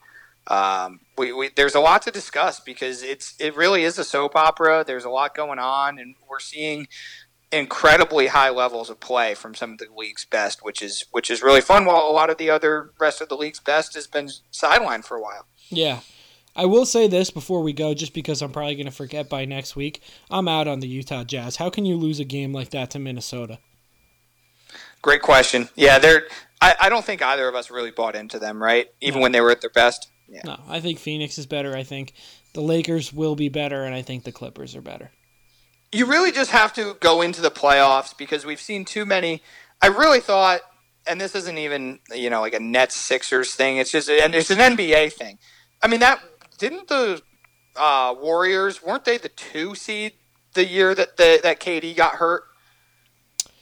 um, we, we, there's a lot to discuss because it's it really is a soap opera. There's a lot going on, and we're seeing incredibly high levels of play from some of the league's best, which is which is really fun. While a lot of the other rest of the league's best has been sidelined for a while. Yeah. I will say this before we go, just because I'm probably going to forget by next week. I'm out on the Utah Jazz. How can you lose a game like that to Minnesota? Great question. Yeah, they're. I, I don't think either of us really bought into them, right? Even No. when they were at their best. Yeah. No, I think Phoenix is better. I think the Lakers will be better, and I think the Clippers are better. you really just have to go into the playoffs because we've seen too many. I really thought and this isn't even you know like a Nets Sixers thing. It's just and it's an NBA thing. I mean that didn't the uh, Warriors weren't they the two seed the year that the, that KD got hurt?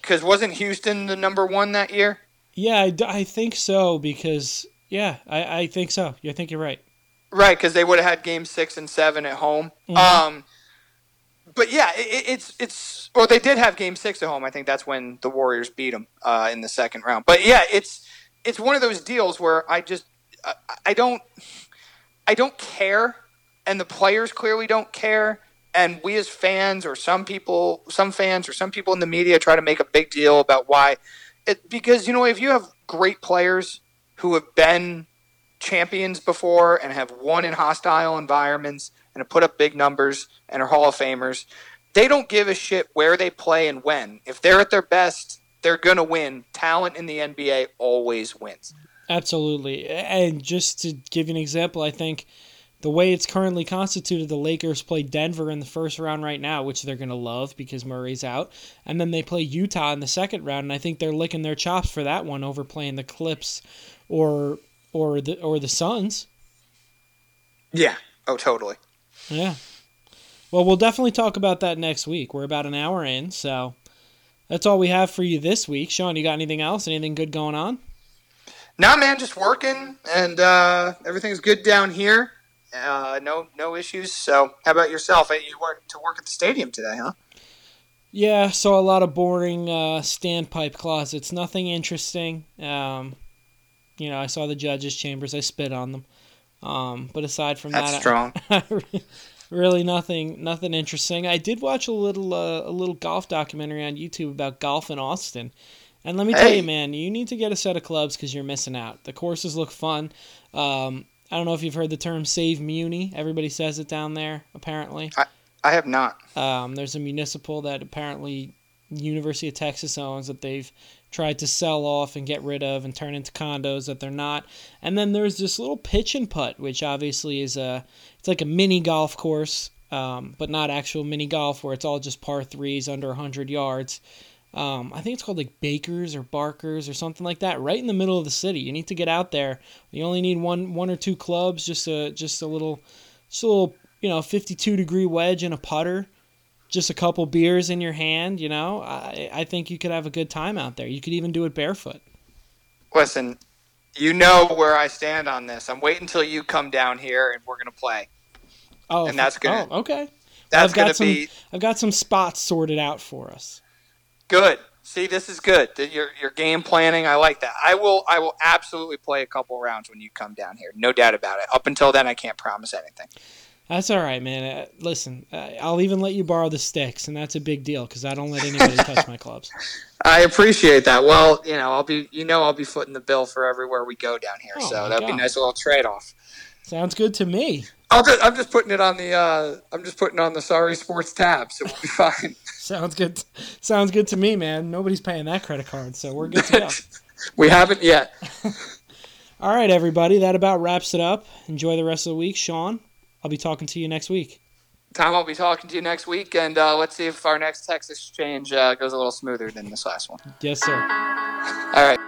Because wasn't Houston the number one that year? Yeah, I, I think so because yeah, I, I think so. You think you're right. Right, because they would have had game six and seven at home. Mm-hmm. Um, but yeah, it, it's it's or they did have game six at home. I think that's when the Warriors beat them uh, in the second round. But yeah, it's it's one of those deals where I just I, I don't I don't care, and the players clearly don't care. And we as fans, or some people, some fans, or some people in the media, try to make a big deal about why. It, because you know, if you have great players who have been champions before and have won in hostile environments and have put up big numbers and are Hall of Famers. They don't give a shit where they play and when. If they're at their best, they're going to win. Talent in the NBA always wins. Absolutely. And just to give you an example, I think the way it's currently constituted, the Lakers play Denver in the first round right now, which they're going to love because Murray's out. And then they play Utah in the second round, and I think they're licking their chops for that one over playing the Clips or or the or the Suns. Yeah. Oh, totally. Yeah. Well, we'll definitely talk about that next week. We're about an hour in, so that's all we have for you this week. Sean, you got anything else? Anything good going on? Nah, man, just working, and uh, everything's good down here. Uh, no, no issues. So, how about yourself? You went to work at the stadium today, huh? Yeah, saw a lot of boring uh, standpipe closets. Nothing interesting. Um, you know, I saw the judges' chambers. I spit on them. Um, but aside from That's that, strong. I, really nothing, nothing interesting. I did watch a little, uh, a little golf documentary on YouTube about golf in Austin. And let me hey. tell you, man, you need to get a set of clubs because you're missing out. The courses look fun. Um, I don't know if you've heard the term "save muni." Everybody says it down there. Apparently, I, I have not. Um, there's a municipal that apparently University of Texas owns that they've tried to sell off and get rid of and turn into condos that they're not. And then there's this little pitch and putt, which obviously is a it's like a mini golf course, um, but not actual mini golf where it's all just par threes under 100 yards. Um, I think it's called like Bakers or Barkers or something like that, right in the middle of the city. You need to get out there. You only need one one or two clubs, just a just a little, just a little you know 52 degree wedge and a putter just a couple beers in your hand, you know, I, I think you could have a good time out there. You could even do it barefoot. Listen, you know where I stand on this. I'm waiting until you come down here and we're gonna play. Oh, and that's good. Oh, okay. That's well, gonna some, be. I've got some spots sorted out for us. Good. See, this is good. Your your game planning, I like that. I will I will absolutely play a couple rounds when you come down here, no doubt about it. Up until then, I can't promise anything. That's all right, man. Uh, listen, uh, I'll even let you borrow the sticks, and that's a big deal because I don't let anybody touch my clubs. I appreciate that. Well, you know, I'll be, you know, I'll be footing the bill for everywhere we go down here, oh, so that'd God. be a nice little trade off. Sounds good to me. I'll just, I'm just putting it on the, uh, I'm just putting on the Sorry Sports tab, so we'll be fine. Sounds good. Sounds good to me, man. Nobody's paying that credit card, so we're good to go. we haven't yet. All right, everybody. That about wraps it up. Enjoy the rest of the week, Sean. I'll be talking to you next week. Tom, I'll be talking to you next week, and uh, let's see if our next text exchange uh, goes a little smoother than this last one. Yes, sir. All right.